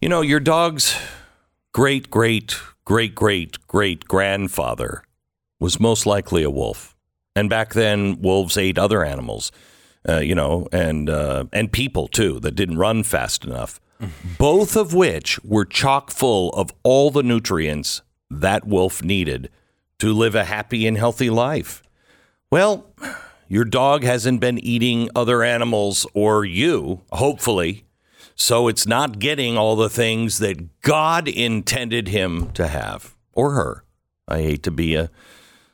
You know, your dog's great, great, great, great, great grandfather was most likely a wolf. And back then, wolves ate other animals, uh, you know, and uh, and people too that didn't run fast enough. Both of which were chock full of all the nutrients that wolf needed to live a happy and healthy life. Well, your dog hasn't been eating other animals or you, hopefully, so it's not getting all the things that God intended him to have or her. I hate to be a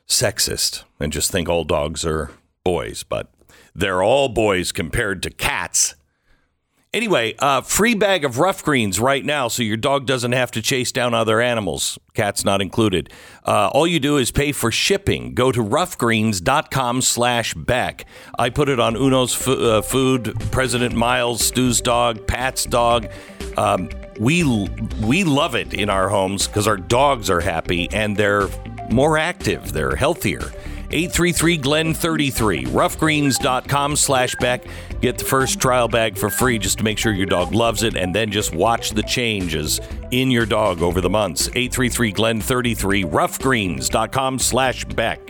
sexist and just think all dogs are boys, but they're all boys compared to cats. Anyway, uh, free bag of Ruff Greens right now so your dog doesn't have to chase down other animals, cats not included. Uh, all you do is pay for shipping. Go to ruffgreens.com slash Beck. I put it on Uno's f- uh, Food, President Miles, Stu's dog, Pat's dog. Um, we, we love it in our homes because our dogs are happy and they're more active, they're healthier. 833 Glen 33. Ruffgreens.com slash Beck. Get the first trial bag for free just to make sure your dog loves it and then just watch the changes in your dog over the months. 833 Glen 33. Ruffgreens.com slash Beck.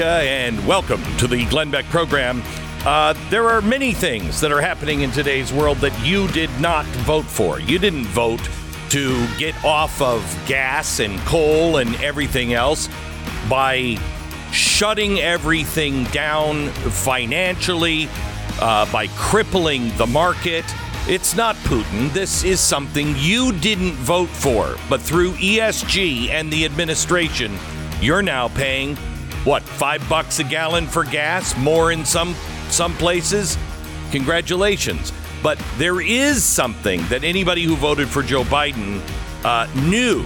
And welcome to the Glenn Beck program. Uh, there are many things that are happening in today's world that you did not vote for. You didn't vote to get off of gas and coal and everything else by shutting everything down financially, uh, by crippling the market. It's not Putin. This is something you didn't vote for. But through ESG and the administration, you're now paying what five bucks a gallon for gas more in some some places congratulations but there is something that anybody who voted for joe biden uh, knew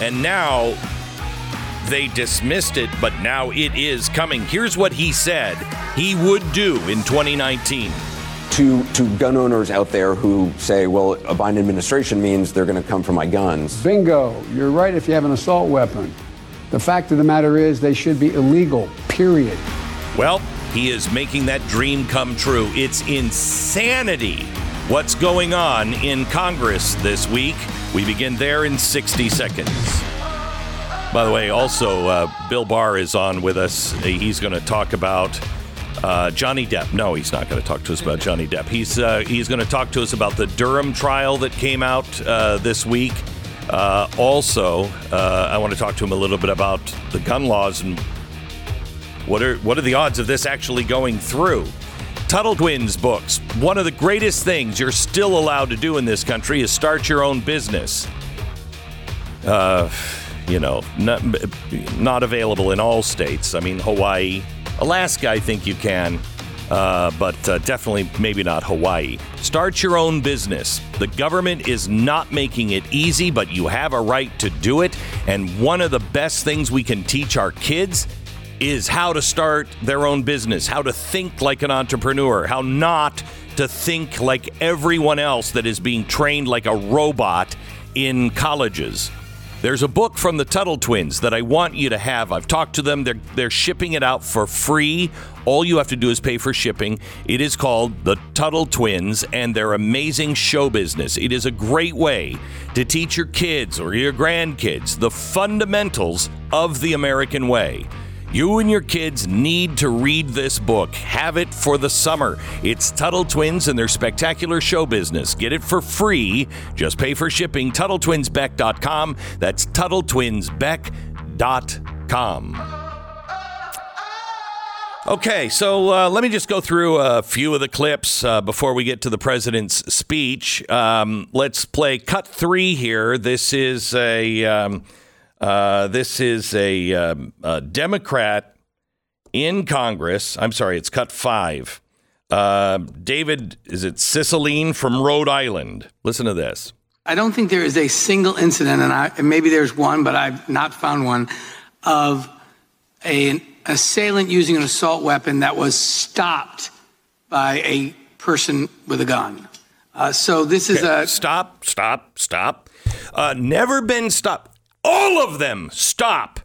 and now they dismissed it but now it is coming here's what he said he would do in 2019 to, to gun owners out there who say, well, a Biden administration means they're going to come for my guns. Bingo. You're right if you have an assault weapon. The fact of the matter is, they should be illegal, period. Well, he is making that dream come true. It's insanity what's going on in Congress this week. We begin there in 60 seconds. By the way, also, uh, Bill Barr is on with us. He's going to talk about uh, Johnny Depp. No, he's not going to talk to us about Johnny Depp. He's uh, he's going to talk to us about the Durham trial that came out uh, this week. Uh, also, uh, I want to talk to him a little bit about the gun laws and what are what are the odds of this actually going through? Tuttle Twins books. One of the greatest things you're still allowed to do in this country is start your own business. Uh, you know, not, not available in all states. I mean, Hawaii, Alaska, I think you can, uh, but uh, definitely maybe not Hawaii. Start your own business. The government is not making it easy, but you have a right to do it. And one of the best things we can teach our kids is how to start their own business, how to think like an entrepreneur, how not to think like everyone else that is being trained like a robot in colleges. There's a book from the Tuttle twins that I want you to have. I've talked to them. They're they're shipping it out for free. All you have to do is pay for shipping. It is called The Tuttle Twins and their amazing show business. It is a great way to teach your kids or your grandkids the fundamentals of the American way. You and your kids need to read this book. Have it for the summer. It's Tuttle Twins and their spectacular show business. Get it for free. Just pay for shipping. TuttleTwinsBeck.com. That's TuttleTwinsBeck.com. Okay, so uh, let me just go through a few of the clips uh, before we get to the president's speech. Um, let's play cut three here. This is a um, uh, this is a, um, a Democrat in Congress. I'm sorry, it's cut five. Uh, David, is it Cicilline from Rhode Island? Listen to this. I don't think there is a single incident, and, I, and maybe there's one, but I've not found one, of a, an assailant using an assault weapon that was stopped by a person with a gun. Uh, so this is Okay, a stop, stop, stop. Uh, never been stopped. All of them stop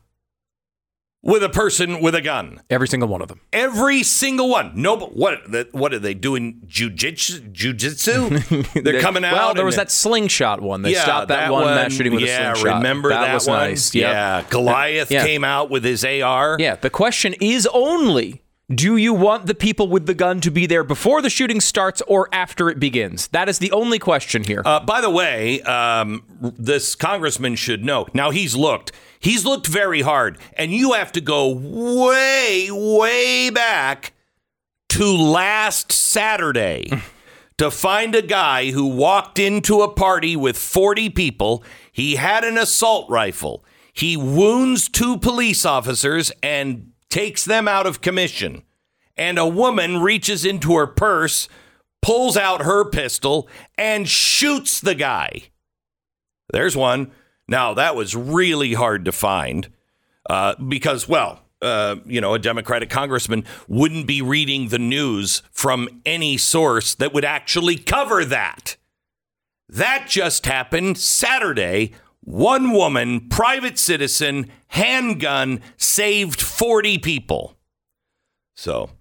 with a person with a gun. Every single one of them. Every single one. No, but what? the- What are they doing? Jujitsu? Jujitsu? They're coming out. Well, there was that slingshot one. They stopped that, one, mass shooting with yeah, a slingshot. remember that, was one? nice. Yep. Yeah, Goliath Yeah. came out with his AR. Yeah, the question is only do you want the people with the gun to be there before the shooting starts or after it begins? That is the only question here. Uh, by the way, um, this congressman should know. Now he's looked. He's looked very hard, and you have to go way, way back to last Saturday to find a guy who walked into a party with 40 people. He had an assault rifle. He wounds two police officers and takes them out of commission. And a woman reaches into her purse, pulls out her pistol, and shoots the guy. There's one. Now, that was really hard to find uh, because, well, uh, you know, a Democratic congressman wouldn't be reading the news from any source that would actually cover that. That just happened Saturday. One woman, private citizen, handgun, saved 40 people. So,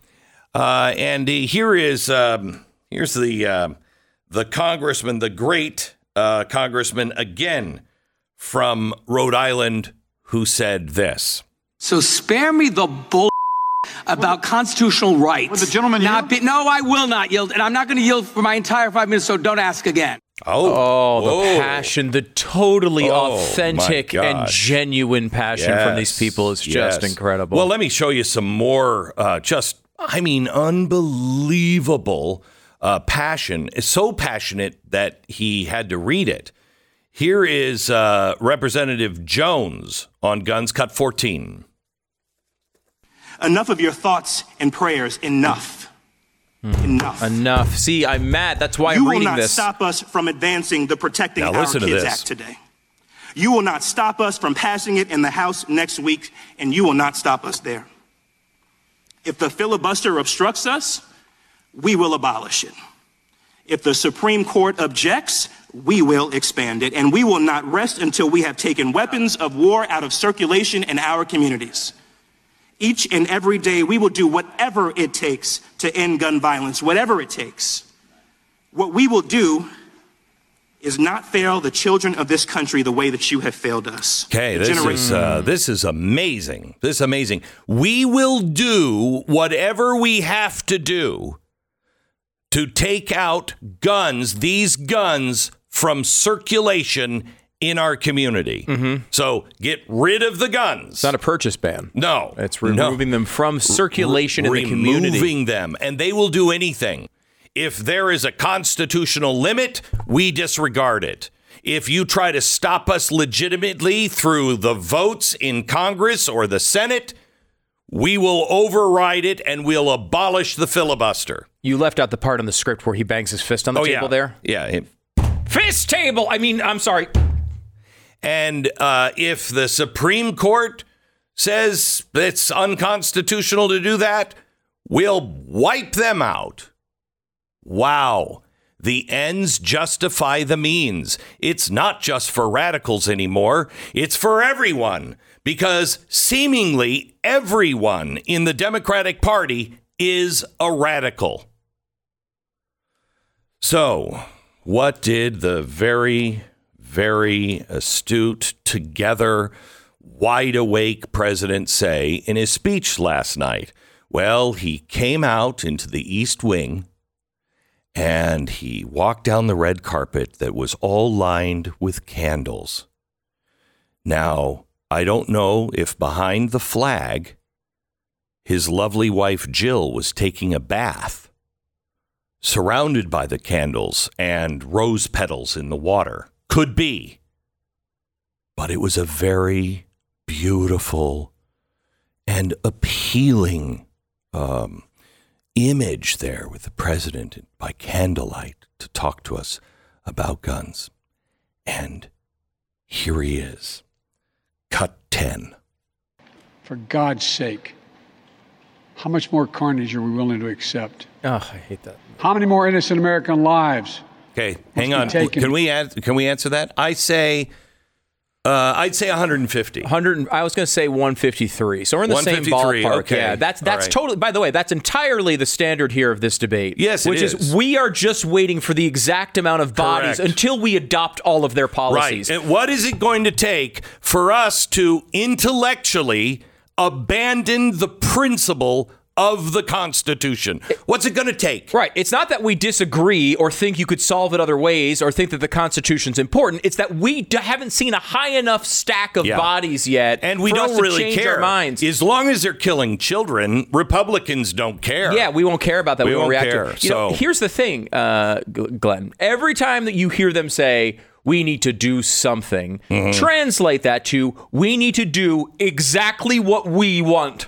uh, and here is um, here's the uh, the congressman, the great uh, congressman again from Rhode Island, who said this. So spare me the bull about constitutional rights. Would the gentleman not yield? be, No, I will not yield, and I'm not going to yield for my entire five minutes. So don't ask again. Oh, Oh, the passion, the totally Oh, authentic and genuine passion from these people is just yes. incredible. Well, let me show you some more. Uh, just, I mean, unbelievable uh, passion. It's so passionate that he had to read it. Here is uh, Representative Jones on Guns Cut 14. Enough of your thoughts and prayers. Enough. Hmm. Enough. Enough. See, I'm mad. That's why you I'm will not this. stop us from advancing the Protecting Now Our listen to Kids. Act today. You will not stop us from passing it in the House next week, and you will not stop us there. If the filibuster obstructs us, we will abolish it. If the Supreme Court objects, we will expand it, and we will not rest until we have taken weapons of war out of circulation in our communities. Each and every day, we will do whatever it takes to end gun violence, whatever it takes. What we will do is not fail the children of this country the way that you have failed us. Okay, this is uh, this is amazing. This is amazing. We will do whatever we have to do to take out guns, these guns from circulation in our community. Mm-hmm. So get rid of the guns. It's not a purchase ban. no, It's no. removing them from circulation in the community. Removing them, and they will do anything. If there is a constitutional limit, we disregard it. If you try to stop us legitimately through the votes in Congress or the Senate, we will override it and we'll abolish the filibuster. You left out the part on the script where he bangs his fist on the oh, table Oh, yeah. there. Yeah. it- Fist table. I mean, I'm sorry. And uh, if the Supreme Court says it's unconstitutional to do that, we'll wipe them out. Wow. The ends justify the means. It's not just for radicals anymore, it's for everyone because seemingly everyone in the Democratic Party is a radical. So, what did the very, very astute, together, wide awake president say in his speech last night? Well, he came out into the East Wing and he walked down the red carpet that was all lined with candles. Now, I don't know if behind the flag, his lovely wife Jill was taking a bath, surrounded by the candles and rose petals in the water. Could be. But it was a very beautiful and appealing um, image there with the president by candlelight to talk to us about guns. And here he is. Cut 10. For God's sake, how much more carnage are we willing to accept? Oh, I hate that. How many more innocent American lives? Okay, hang on. taken. Can we add, can we answer that? I say uh, I'd say 150. 100 I was going to say 153. So we're in the same ballpark. okay. Yeah, that's that's right. totally by the way, that's entirely the standard here of this debate. Yes, it which is. we are just waiting for the exact amount of bodies Correct. until we adopt all of their policies. Right. And what is it going to take for us to intellectually abandon the principle of the Constitution? What's it going to take? Right. It's not that we disagree or think you could solve it other ways or think that the Constitution's important. It's that we d- haven't seen a high enough stack of Yeah. bodies yet, And we don't really care. Our minds. As long as they're killing children, Republicans don't care. Yeah, we won't care about that. We We, won't won't react care, to it. You know, so- here's the thing, uh, Glenn. Every time that you hear them say, we need to do something, Mm-hmm. translate that to, we need to do exactly what we want.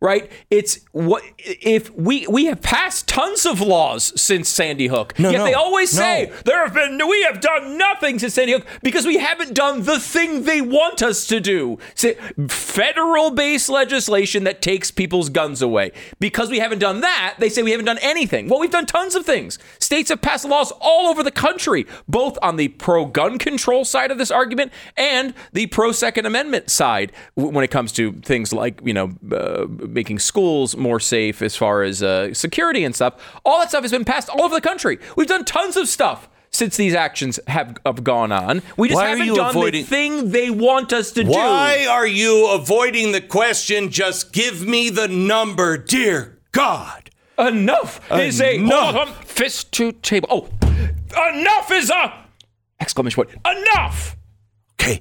Right? It's what if we we have passed tons of laws since Sandy Hook. No, Yet no, they always no. say there have been we have done nothing since Sandy Hook because we haven't done the thing they want us to do. Say, federal based legislation that takes people's guns away. Because we haven't done that, they say we haven't done anything. Well, we've done tons of things. States have passed laws all over the country, both on the pro gun control side of this argument and the pro Second Amendment side when it comes to things like, you know, uh, making schools more safe as far as uh, security and stuff. All that stuff has been passed all over the country. We've done tons of stuff. Since these actions have, have gone on, we just Why haven't done avoiding- the thing they want us to do. Why are you avoiding the question? Just give me the number, dear God. Enough is a Enough. on, fist to table. Oh, enough is a exclamation point. Enough. Okay.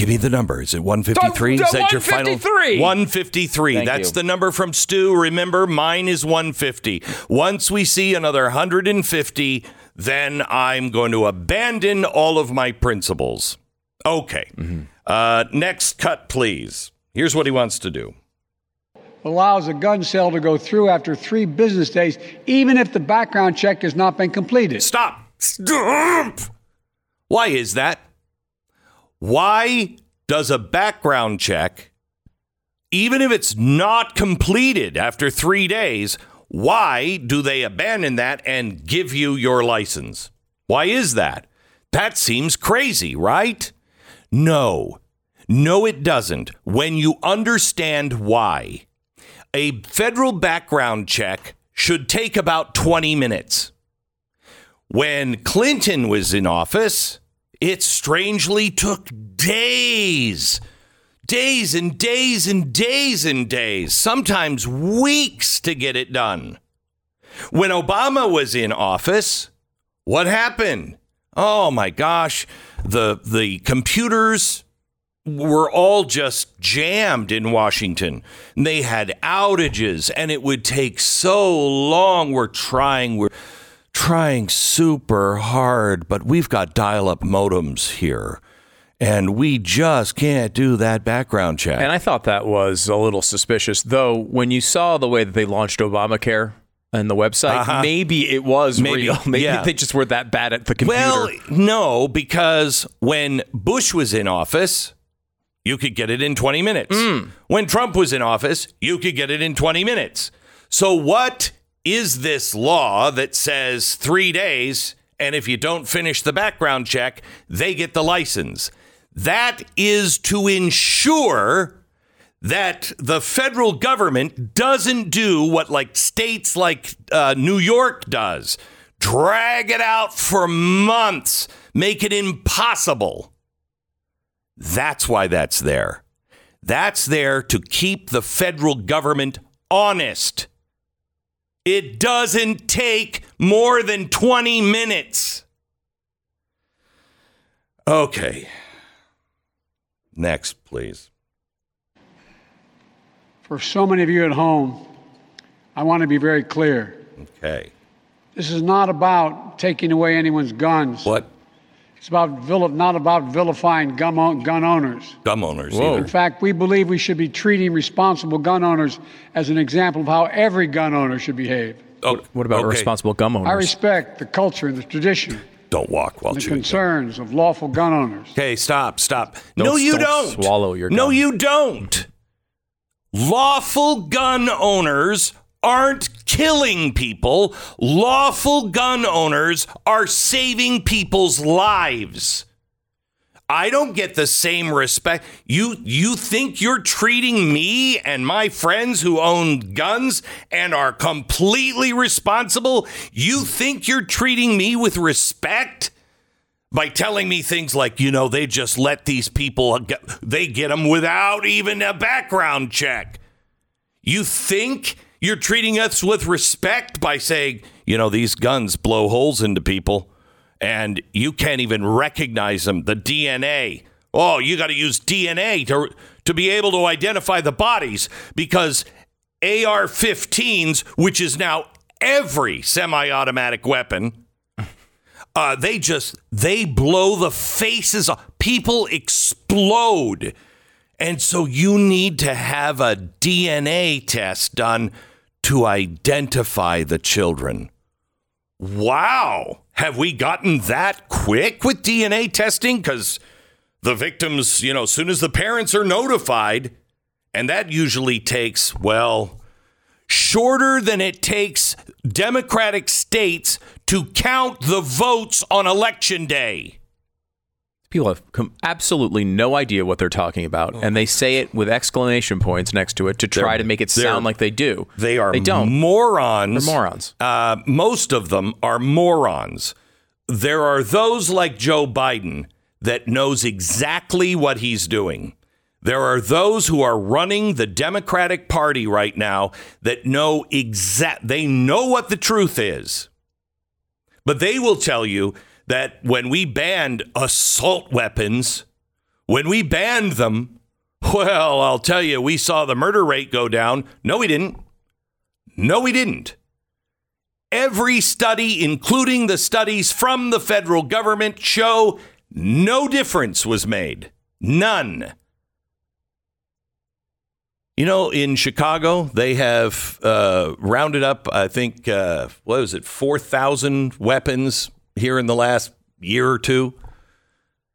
Give me the number. Is it 153? Is the that your final? 153. 153. Thank That's you. the number from Stu. Remember, mine is 150. Once we see another 150, then I'm going to abandon all of my principles. Okay. Mm-hmm. Uh, next cut, please. Here's what he wants to do. Allows a gun sale to go through after three business days, even if the background check has not been completed. Stop. Stop. Why is that? Why does a background check, even if it's not completed after three days, why do they abandon that and give you your license? Why is that? That seems crazy, right? No. No, it doesn't. When you understand why, a federal background check should take about 20 minutes. When Clinton was in office, it strangely took days. Days and days and days and days, sometimes weeks to get it done. When Obama was in office, what happened? Oh my gosh, the the computers were all just jammed in Washington. They had outages and it would take so long. We're trying, we're trying super hard, but we've got dial up modems here. And we just can't do that background check. And I thought that was a little suspicious, though. When you saw the way that they launched Obamacare and the website, Uh-huh. maybe it was Maybe, real. Maybe yeah. they just were that bad at the computer. Well, no, because when Bush was in office, you could get it in 20 minutes. When Trump was in office, you could get it in 20 minutes. So, what is this law that says three days, and if you don't finish the background check, they get the license? That is to ensure that the federal government doesn't do what like states like uh, New York does drag it out for months, make it impossible. That's why that's there. That's there to keep the federal government honest. It doesn't take more than 20 minutes. Okay. Next, please. For so many of you at home, I want to be very clear. Okay. This is not about taking away anyone's guns. What? It's about vil- not about vilifying gun, o- gun owners. Gun owners Whoa. either. In fact, we believe we should be treating responsible gun owners as an example of how every gun owner should behave. Oh, What about okay. responsible gum I respect the culture and the tradition, Don't walk while the chewing. gum. concerns of lawful gun owners. Okay, stop, stop. Don't- no, you don't don't. swallow your No, you don't. Lawful gun owners aren't killing people. Lawful gun owners are saving people's lives. I don't get the same respect. You you think you're treating me and my friends who own guns and are completely responsible? You think you're treating me with respect? by telling me things like, you know, they just let these people they get them without even a background check. You think you're treating us with respect by saying, you know, these guns blow holes into people and you can't even recognize them, the DNA. Oh, you got to use DNA to to be able to identify the bodies because AR-15s, which is now every semi-automatic weapon, uh, they just they blow the faces off. People explode, and so you need to have a DNA test done to identify the children. Wow, have we gotten that quick with DNA testing? Because the victims, you know, as soon as the parents are notified, and that usually takes well shorter than it takes Democratic states to count the votes on election day. People have com- absolutely no idea what they're talking about, and they say it with exclamation points next to it to try They're- to make it sound like they do. They are They don't. morons. They're morons. Uh, most of them are morons. There are those like Joe Biden that knows exactly what he's doing. There are those who are running the Democratic Party right now that know exact they know what the truth is. But they will tell you that when we banned assault weapons, when we banned them, well, I'll tell you, we saw the murder rate go down. No, we didn't. No, we didn't. Every study, including the studies from the federal government, show no difference was made. None. You know, in Chicago, they have uh, rounded up, I think, uh, what was it, 4,000 weapons here in the last year or two.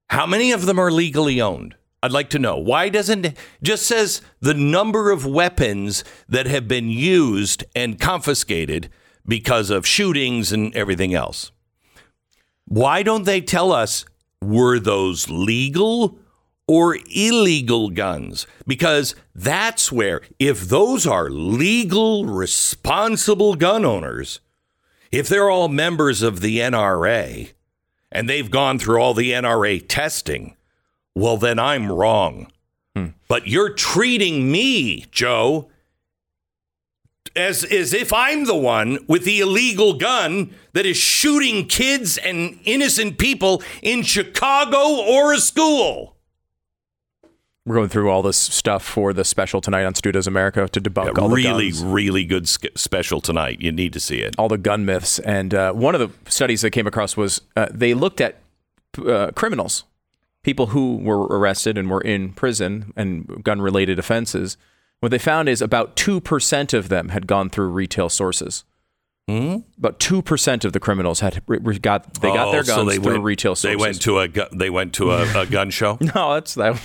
How many of them are legally owned? I'd like to know. Why doesn't it just says the number of weapons that have been used and confiscated because of shootings and everything else? Why don't they tell us were those legal or illegal guns? Because that's where, if those are legal, responsible gun owners, if they're all members of the NRA and they've gone through all the NRA testing, well, then I'm wrong. Hmm. But you're treating me, Joe, as, as if I'm the one with the illegal gun that is shooting kids and innocent people in Chicago or a school. We're going through all this stuff for the special tonight on Stu Does America to debunk all the really, really good sk- special tonight. You need to see it. all the gun myths. And uh, one of the studies that came across was uh, they looked at uh, criminals, people who were arrested and were in prison and gun related offenses. What they found is about 2% of them had gone through retail sources. Mm-hmm. About 2% of the criminals had got they got their Oh, so guns they through went, retail sources. They went to a gu- they went to a, a gun show. No, that's that.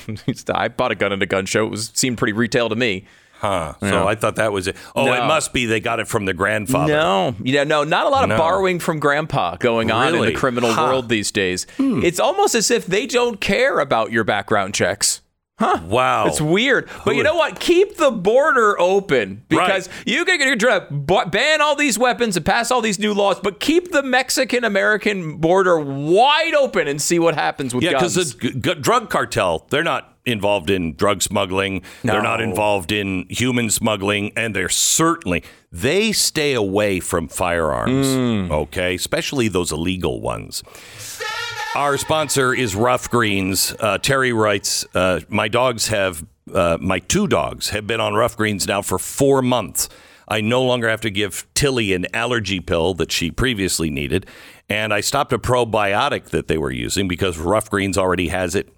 I bought a gun at a gun show. It was seemed pretty retail to me. Huh. So Yeah. I thought that was it. Oh, No. it must be they got it from the grandfather. No, yeah, no, not a lot of No. borrowing from grandpa going on in the criminal Huh. Hmm. world these days. It's almost as if they don't care about your background checks. Wow. It's weird, but you know what? Keep the border open because Right. you can you're trying to ban all these weapons and pass all these new laws, but keep the Mexican American border wide open and see what happens with Yeah, because guns. the g- g- drug cartel, they're not involved in drug smuggling. They're not involved in human smuggling, and they're certainly they stay away from firearms. Mm. Okay, especially those illegal ones. Our sponsor is Ruff Greens. Uh, Terry writes, uh, "My dogs have, uh, my two dogs have been on Ruff Greens now for four months. I no longer have to give Tilly an allergy pill that she previously needed, and I stopped a probiotic that they were using because Ruff Greens already has it.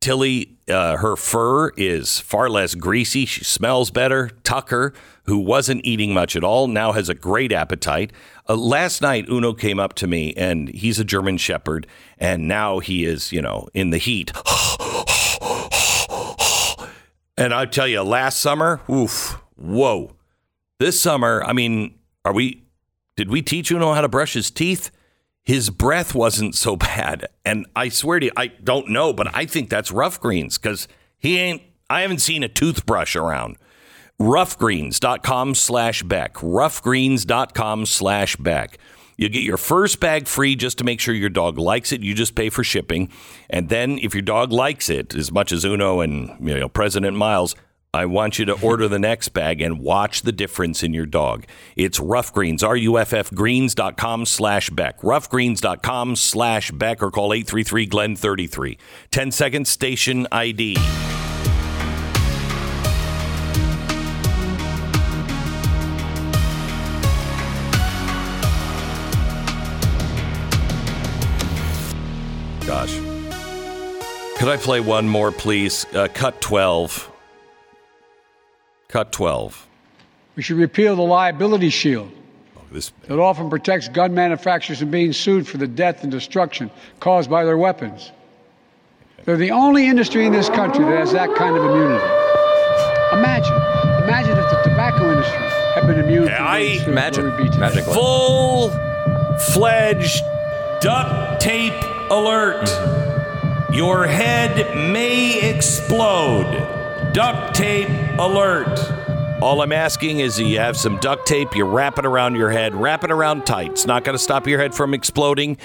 Tilly, uh, her fur is far less greasy. She smells better. Tucker, who wasn't eating much at all, now has a great appetite. Uh, last night, Uno came up to me, and he's a German Shepherd, and now he is, you know, in the heat. And I tell you, last summer, oof, whoa. This summer, I mean, are we, did we teach Uno how to brush his teeth? His breath wasn't so bad. And I swear to you, I don't know, but I think that's Ruff Greens because he ain't, I haven't seen a toothbrush around. Ruffgreens.com slash Beck. Ruffgreens.com slash Beck. You get your first bag free just to make sure your dog likes it. You just pay for shipping. And then if your dog likes it as much as Uno and you know President Miles, I want you to order the next bag and watch the difference in your dog. It's Ruff Greens, R-U-F-F greens.com slash Beck. Ruffgreens.com slash Beck or call 833-GLEN-33. 10 seconds station ID. Could I play one more, please? Uh, cut 12. Cut 12. We should repeal the liability shield This, that often protects gun manufacturers from being sued for the death and destruction caused by their weapons. They're the only industry in this country that has that kind of immunity. Imagine, imagine if the tobacco industry had been immune from I being sued. imagine. Where we'd today. Full fledged duct tape alert. Your head may explode. Duct tape alert. All I'm asking is you have some duct tape, you wrap it around your head, wrap it around tight. It's not going to stop your head from exploding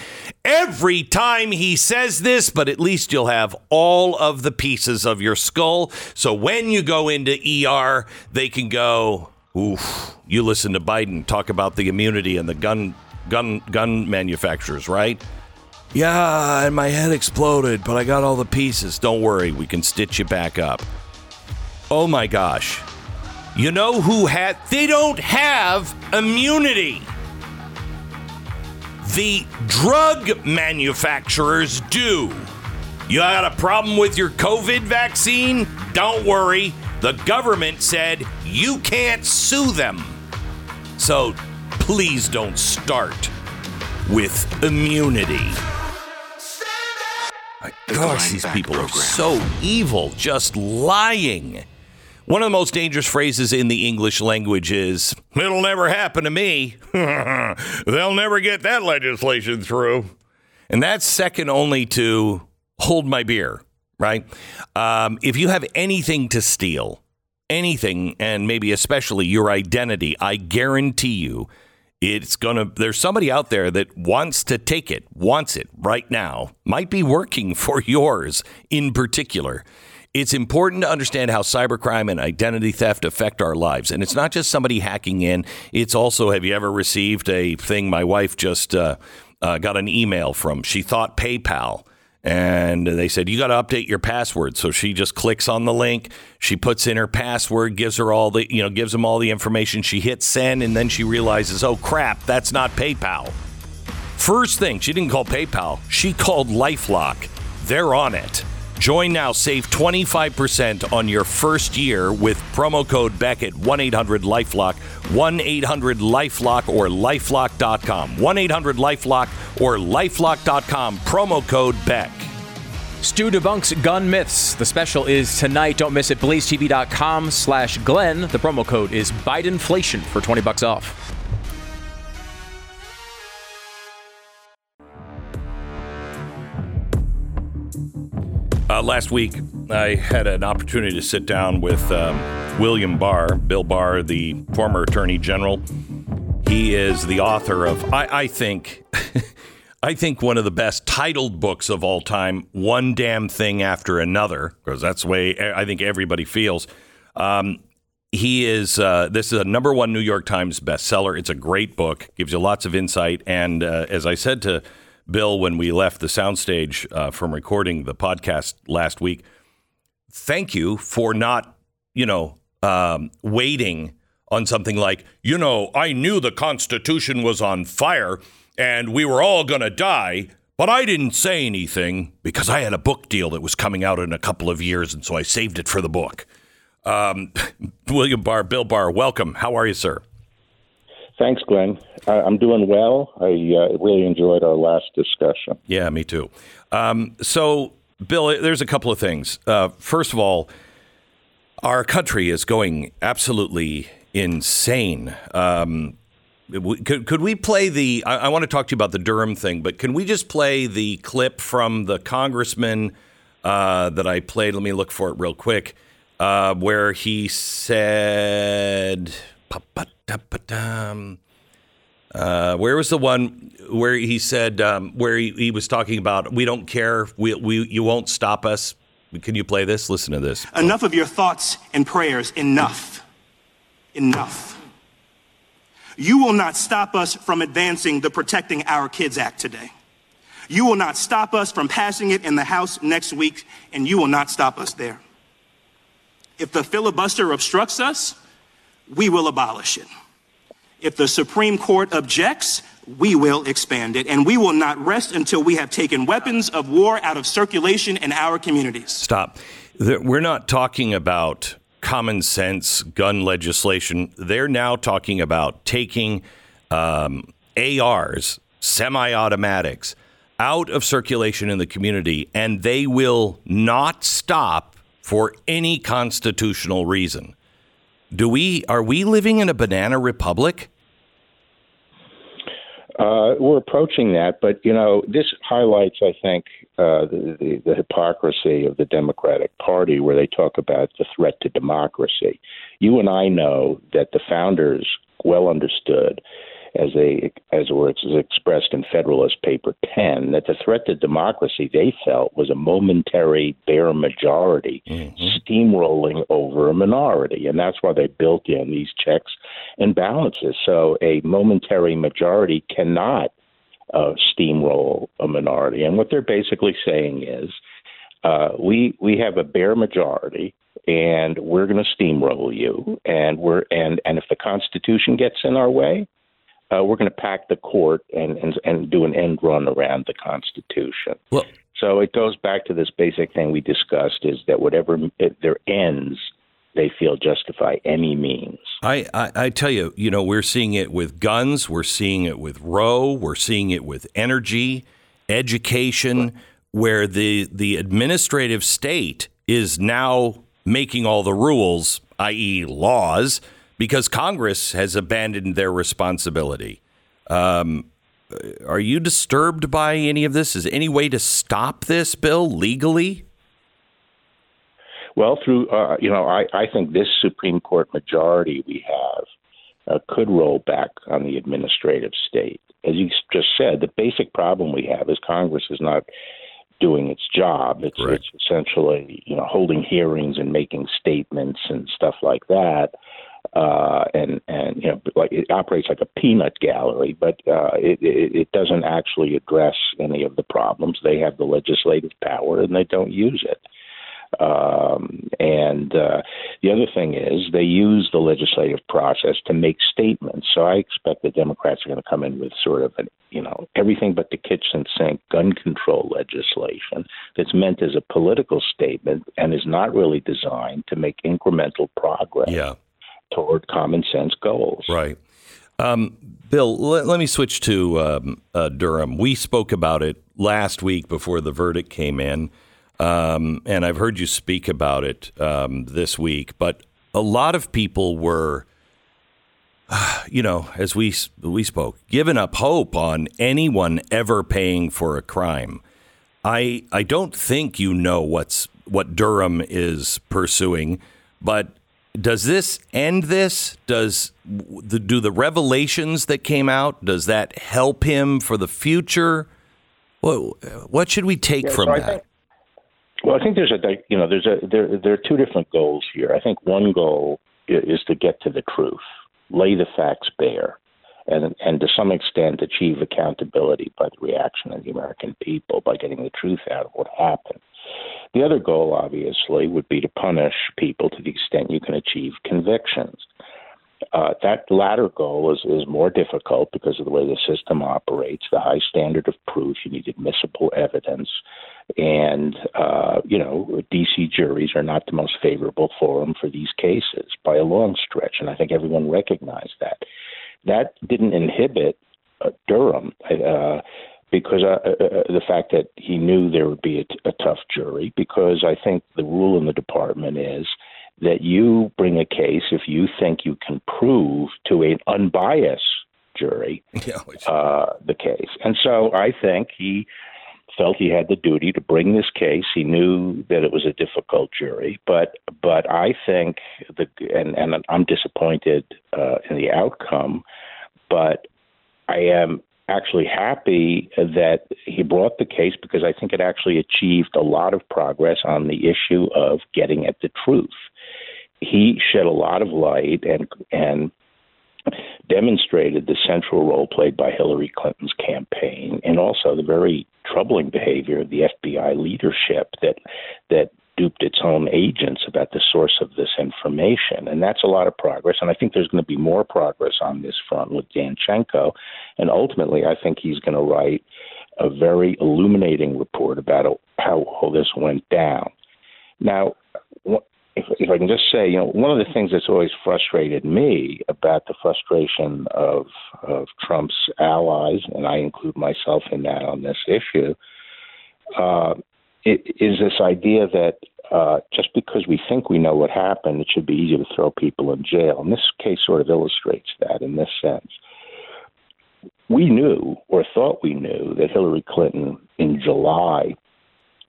every time he says this, but at least you'll have all of the pieces of your skull. So when you go into ER, they can go, oof, you listen to Biden talk about the immunity and the gun gun gun manufacturers, right? Yeah, and my head exploded, but I got all the pieces. Don't worry, we can stitch you back up. Oh my gosh. You know who had they don't have immunity. The drug manufacturers do. You got a problem with your COVID vaccine? Don't worry. The government said you can't sue them. So please don't start with immunity. My The gosh, these people are so evil, just lying. One of the most dangerous phrases in the English language is, It'll never happen to me. They'll never get that legislation through. And that's second only to hold my beer, right? Um, if you have anything to steal, anything, and maybe especially your identity, I guarantee you it's going to, there's somebody out there that wants to take it, wants it right now, might be working for yours in particular. It's important to understand how cybercrime and identity theft affect our lives. And it's not just somebody hacking in, it's also have you ever received a thing? My wife just uh, uh, got an email from, she thought PayPal. And they said, you got to update your password. So she just clicks on the link. She puts in her password, gives her all the, you know, gives them all the information. She hits send, and then she realizes, oh crap, that's not PayPal. First thing, she didn't call PayPal. She called Lifelock. They're on it. Join now, save 25% on your first year with promo code Beck at 1 800 Lifelock, 1 800 Lifelock, or lifelock.com. 1 800 Lifelock or lifelock.com, promo code Beck. Stu debunks gun myths. The special is tonight. Don't miss it. BlazeTV.com slash Glenn. The promo code is Bidenflation for 20 bucks off. Uh, last week, I had an opportunity to sit down with um, William Barr, Bill Barr, the former Attorney General. He is the author of, I, I think, I think one of the best titled books of all time, One Damn Thing After Another, because that's the way I think everybody feels. Um, he is, uh, this is a number one New York Times bestseller. It's a great book, gives you lots of insight. And uh, as I said to Bill when we left the soundstage uh, from recording the podcast last week, thank you for not, you know, um, waiting on something like, you know, I knew the Constitution was on fire and we were all going to die, but I didn't say anything because I had a book deal that was coming out in a couple of years, and so I saved it for the book. Um, William Barr, Bill Barr, welcome. How are you, sir? Thanks, Glenn. I, I'm doing well. I uh, really enjoyed our last discussion. Yeah, me too. Um, so, Bill, there's a couple of things. Uh, first of all, our country is going absolutely insane. Um, could, could we play the? I, I want to talk to you about the Durham thing, but can we just play the clip from the congressman uh, that I played? Let me look for it real quick, uh, where he said. Uh, where was the one where he said um, where he, he was talking about we don't care, we, we you won't stop us? Can you play this? Listen to this. Enough of your thoughts and prayers. Enough. Enough. You will not stop us from advancing the Protecting Our Kids Act today. You will not stop us from passing it in the House next week, and you will not stop us there. If the filibuster obstructs us, we will abolish it. If the Supreme Court objects, we will expand it, and we will not rest until we have taken weapons of war out of circulation in our communities. Stop. We're not talking about common sense gun legislation. They're now talking about taking um, ARs, semi automatics, out of circulation in the community, and they will not stop for any constitutional reason. Do we are we living in a banana republic? Uh, we're approaching that, but you know, this highlights, I think, uh, the, the, the hypocrisy of the Democratic Party, where they talk about the threat to democracy. You and I know that the founders well understood, as they as were expressed in Federalist Paper 10, that the threat to democracy they felt was a momentary bare majority steamrolling over a minority, and that's why they built in these checks and balances. So a momentary majority cannot uh, steamroll a minority. And what they're basically saying is, uh, we we have a bare majority, and we're going to steamroll you, and we're and and if the Constitution gets in our way, uh, we're going to pack the court and, and and do an end run around the Constitution. Well, So it goes back to this basic thing we discussed: is that whatever their ends, they feel justify any means. I, I, I tell you, you know, we're seeing it with guns, we're seeing it with Roe, we're seeing it with energy, education, where the the administrative state is now making all the rules, i.e., laws, because Congress has abandoned their responsibility. Um, are you disturbed by any of this? Is there any way to stop this bill legally? Well, through uh, you know, I, I think this Supreme Court majority we have uh, could roll back on the administrative state. As you just said, the basic problem we have is Congress is not doing its job. It's, it's essentially you know holding hearings and making statements and stuff like that. Uh, and and you know, like it operates like a peanut gallery, but uh, it, it, it doesn't actually address any of the problems. They have the legislative power, and they don't use it. Um, and uh, the other thing is they use the legislative process to make statements. So I expect the Democrats are going to come in with sort of an, you know, everything but the kitchen sink gun control legislation that's meant as a political statement and is not really designed to make incremental progress Yeah. Toward common sense goals. Right. Um, Bill, let, let me switch to um, uh, Durham. We spoke about it last week before the verdict came in, um, and I've heard you speak about it um, this week. But a lot of people were, you know, as we we spoke, giving up hope on anyone ever paying for a crime. I I don't think you know what's what Durham is pursuing, but does this end this? Does the do the revelations that came out does that help him for the future? Well, what should we take Yeah, from so that? think- Well, I think there's a you know there's a there there are two different goals here. I think one goal is to get to the truth, lay the facts bare, and and to some extent achieve accountability by the reaction of the American people by getting the truth out of what happened. The other goal, obviously, would be to punish people to the extent you can achieve convictions. Uh, that latter goal is, is more difficult because of the way the system operates, the high standard of proof. You need admissible evidence. And, uh, you know, D.C. juries are not the most favorable forum for these cases by a long stretch. And I think everyone recognized that. That didn't inhibit uh, Durham. Uh, because uh, uh, the fact that he knew there would be a, t- a tough jury, because I think the rule in the department is that you bring a case if you think you can prove to an unbiased jury Yeah, uh, the case. And so I think he felt he had the duty to bring this case. He knew that it was a difficult jury, but but I think the and and I'm disappointed uh, in the outcome, but I am actually happy that he brought the case because I think it actually achieved a lot of progress on the issue of getting at the truth. He shed a lot of light and and demonstrated the central role played by Hillary Clinton's campaign and also the very troubling behavior of the FBI leadership that that duped its own agents about the source of this information. And that's a lot of progress. And I think there's going to be more progress on this front with Danchenko. And ultimately, I think he's going to write a very illuminating report about how all this went down. Now, if, if I can just say, you know, one of the things that's always frustrated me about the frustration of of Trump's allies, and I include myself in that on this issue, uh, is this idea that uh, just because we think we know what happened, it should be easy to throw people in jail. And this case sort of illustrates that in this sense. We knew, or thought we knew, that Hillary Clinton in July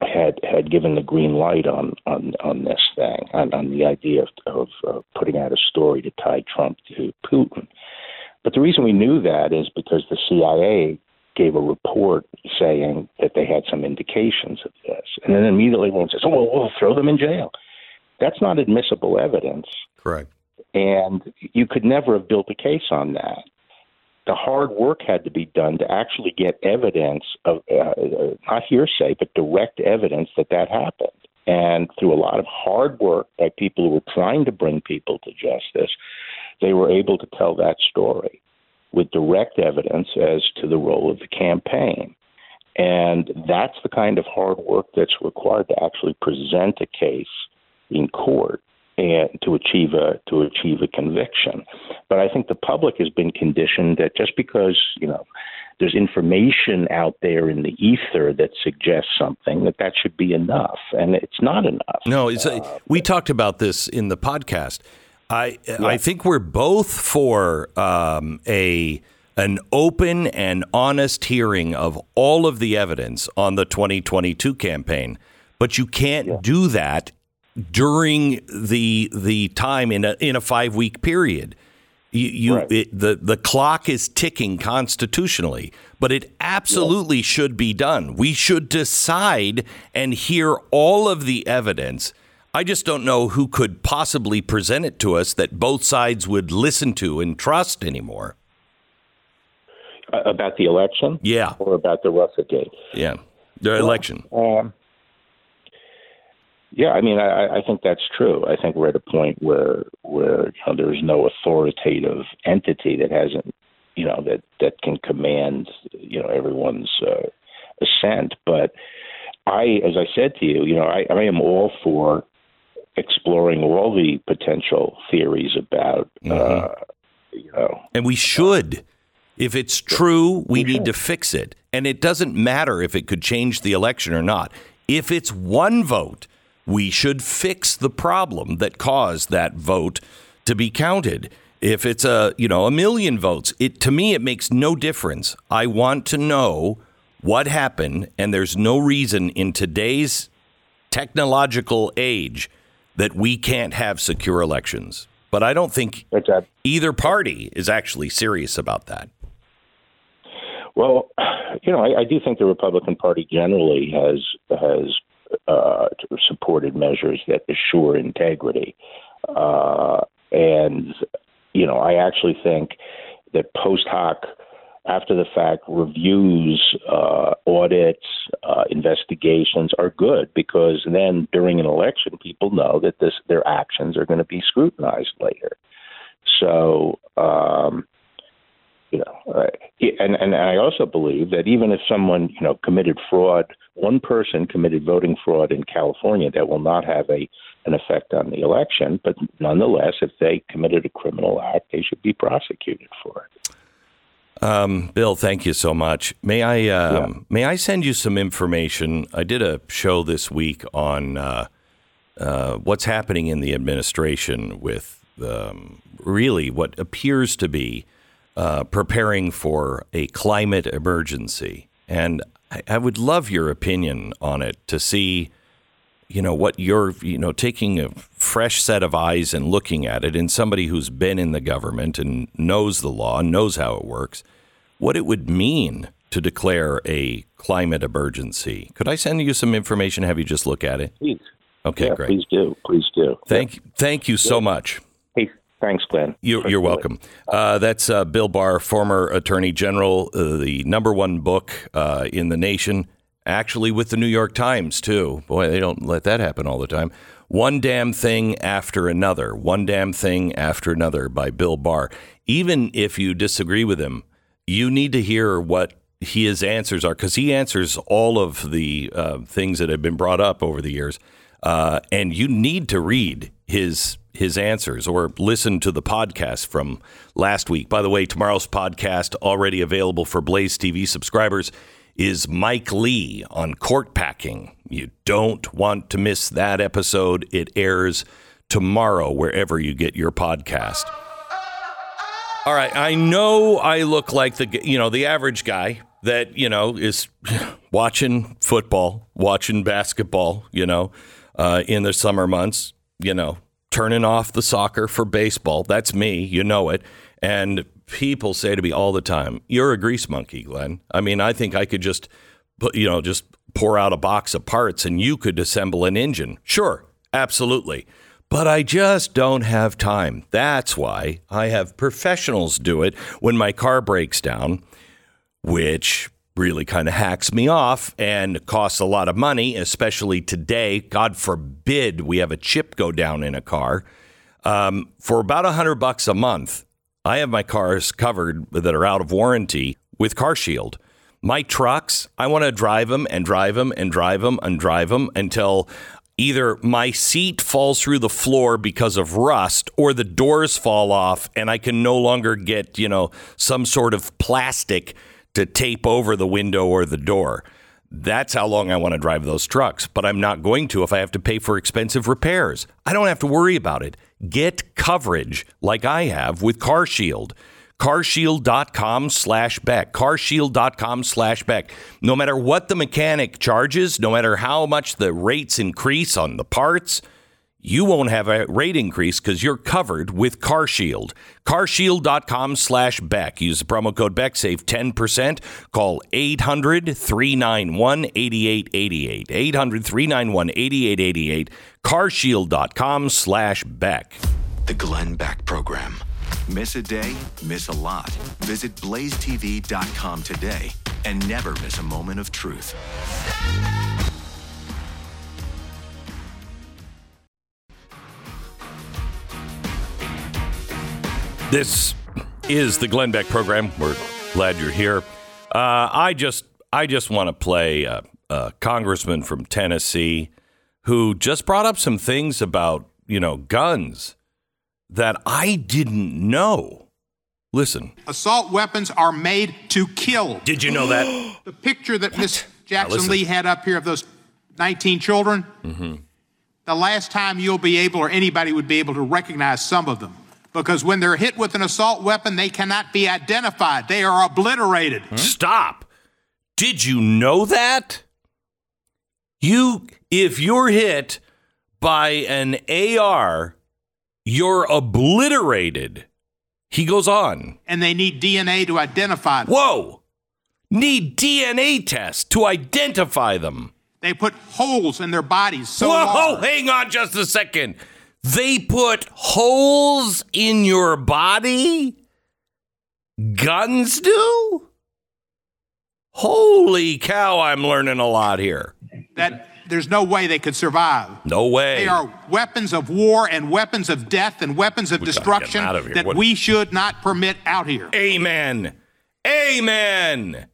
had had given the green light on on on this thing, on, on the idea of, of uh, putting out a story to tie Trump to Putin. But the reason we knew that is because the CIA gave a report saying that they had some indications of this, and then immediately everyone says, "Oh, well, we'll throw them in jail." That's not admissible evidence, Correct. and you could never have built a case on that. The hard work had to be done to actually get evidence of uh, uh, not hearsay, but direct evidence that that happened. And through a lot of hard work by people who were trying to bring people to justice, they were able to tell that story with direct evidence as to the role of the campaign. And that's the kind of hard work that's required to actually present a case in court and to achieve a to achieve a conviction. But I think the public has been conditioned that just because you know there's information out there in the ether that suggests something that that should be enough, and it's not enough. No, it's a, we talked about this in the podcast. I I think we're both for um, a an open and honest hearing of all of the evidence on the 2022 campaign, but you can't do that during the the time in a in a five week period. You, you Right. it, the the clock is ticking constitutionally, but it absolutely should be done. We should decide and hear all of the evidence. I just don't know who could possibly present it to us that both sides would listen to and trust anymore. About the election, Yeah, or about the Russiagate. yeah, the election. Um, yeah, I mean, I, I think that's true. I think we're at a point where where you know, there's no authoritative entity that hasn't, you know, that that can command, you know, everyone's uh, assent. But I, as I said to you, you know, I, I am all for exploring all the potential theories about, uh, you know, And we should. If it's true, we need to fix it. And it doesn't matter if it could change the election or not. If it's one vote, we should fix the problem that caused that vote to be counted. If it's a, you know, a million votes, it to me it makes no difference. I want to know what happened and there's no reason in today's technological age that we can't have secure elections. But I don't think either party is actually serious about that. Well, you know, I, I do think the Republican Party generally has has uh, supported measures that assure integrity, uh, and you know, I actually think that post hoc, after the fact reviews, uh, audits, uh, investigations are good because then during an election, people know that this their actions are going to be scrutinized later. So. Um, you know, uh, and and I also believe that even if someone you know committed fraud, one person committed voting fraud in California, that will not have a an effect on the election. But nonetheless, if they committed a criminal act, they should be prosecuted for it. Um, Bill, thank you so much. May I um, yeah. may I send you some information? I did a show this week on uh, uh, what's happening in the administration with um, really what appears to be uh, preparing for a climate emergency. And I, I, would love your opinion on it to see, you know, what you're, you know, taking a fresh set of eyes and looking at it, and somebody who's been in the government and knows the law, knows how it works, what it would mean to declare a climate emergency. Could I send you some information? Have you just look at it? Please. Okay, yeah, great. Please do. Please do. Thank, thank you so much. Thanks, Glenn. You're, you're welcome. Uh, that's uh, Bill Barr, former Attorney General, uh, the number one book uh, in the nation, actually with the New York Times, too. Boy, they don't let that happen all the time. One Damn Thing After Another, One Damn Thing After Another by Bill Barr. Even if you disagree with him, you need to hear what his answers are because he answers all of the uh, things that have been brought up over the years. Uh, and you need to read his his answers or listen to the podcast from last week. By the way, tomorrow's podcast, already available for Blaze TV subscribers, is Mike Lee on court packing. You don't want to miss that episode. It airs tomorrow wherever you get your podcast. All right, I know I look like the you know the average guy that you know is watching football, watching basketball, you know, uh, in the summer months, you know, turning off the soccer for baseball. That's me, you know it. And people say to me all the time, "You're a grease monkey, Glenn." I mean, I think I could just, you know, just pour out a box of parts and you could assemble an engine. Sure, absolutely. But I just don't have time. That's why I have professionals do it when my car breaks down, which really kind of hacks me off and costs a lot of money, especially today. God forbid we have a chip go down in a car. Um, for about a hundred bucks a month, I have my cars covered that are out of warranty with Car Shield. My trucks, I want to drive them and drive them and drive them and drive them until either my seat falls through the floor because of rust or the doors fall off and I can no longer get, you know, some sort of plastic to tape over the window or the door. That's how long I want to drive those trucks, but I'm not going to if I have to pay for expensive repairs. I don't have to worry about it. Get coverage like I have with CarShield. carshield.com slash Beck. carshield.com slash Beck. No matter what the mechanic charges, no matter how much the rates increase on the parts – you won't have a rate increase because you're covered with CarShield. CarShield.com slash Beck. Use the promo code Beck. Save 10%. Call 800 391 8888. 800 391 8888. CarShield.com slash Beck. The Glenn Beck Program. Miss a day, miss a lot. Visit blazetv.com today and never miss a moment of truth. This is the Glenn Beck program. We're glad you're here. Uh, I just I just want to play a, a, congressman from Tennessee who just brought up some things about you know guns that I didn't know. Listen, assault weapons are made to kill. Did you know that? the picture that Miss Jackson Lee had up here of those 19 children. Mm-hmm. The last time you'll be able, or anybody would be able to recognize some of them because when they're hit with an assault weapon, they cannot be identified. They are obliterated. Hmm? Stop. Did you know that? You, if you're hit by an AR, you're obliterated. He goes on. And they need DNA to identify them. Whoa. need DNA tests to identify them. They put holes in their bodies so Whoa, large. hang on just a second. They put holes in your body? Guns do? Holy cow, I'm learning a lot here. that there's no way they could survive. No way. They are weapons of war and weapons of death and weapons of We destruction of that What- we should not permit out here. Amen. Amen.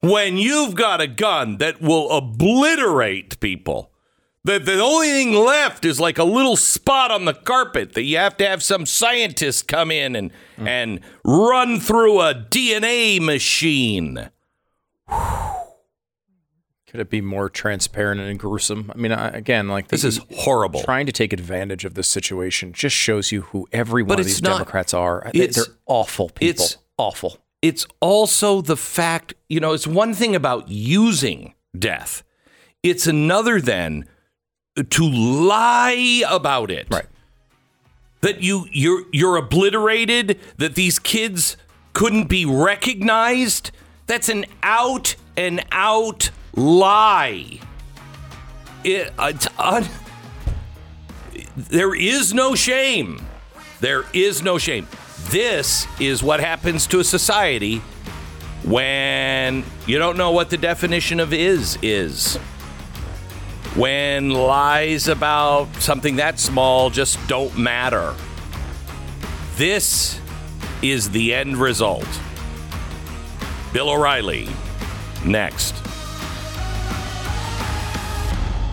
When you've got a gun that will obliterate people, that the only thing left is like a little spot on the carpet that you have to have some scientist come in and hmm. and run through a DNA machine. Could it be more transparent and gruesome? I mean, I, again, like This is horrible. Trying to take advantage of this situation just shows you who every one But of these not- Democrats are. They're awful people. it's- awful. It's also the fact, you know, it's one thing about using death. It's another then to lie about it. Right. That you you're you're obliterated, that these kids couldn't be recognized. That's an out and out lie. It, it's un- there is no shame. There is no shame. This is what happens to a society when you don't know what the definition of is is. When lies about something that small just don't matter. This is the end result. Bill O'Reilly, next.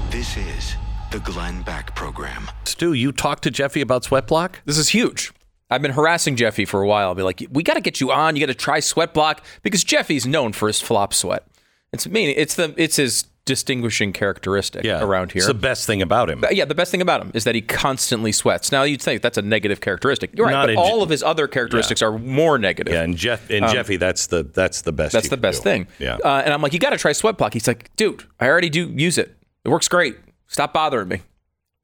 This is the Glenn Beck Program. Stu, you talked to Jeffy about sweat block? This is huge. I've been harassing Jeffy for a while. I'll be like, we got to get you on. You got to try sweat block because Jeffy's known for his flop sweat. It's mean it's the it's his distinguishing characteristic around here. It's the best thing about him. But yeah, the best thing about him is that he constantly sweats. Now you'd think that's a negative characteristic. You're right, Not but all of his other characteristics are more negative. Yeah, and Jeff and Um, Jeffy, that's the that's the best. Thing. That's the best do. thing. Yeah. Uh, and I'm like, you got to try sweat block. He's like, dude, I already do use it. It works great. Stop bothering me.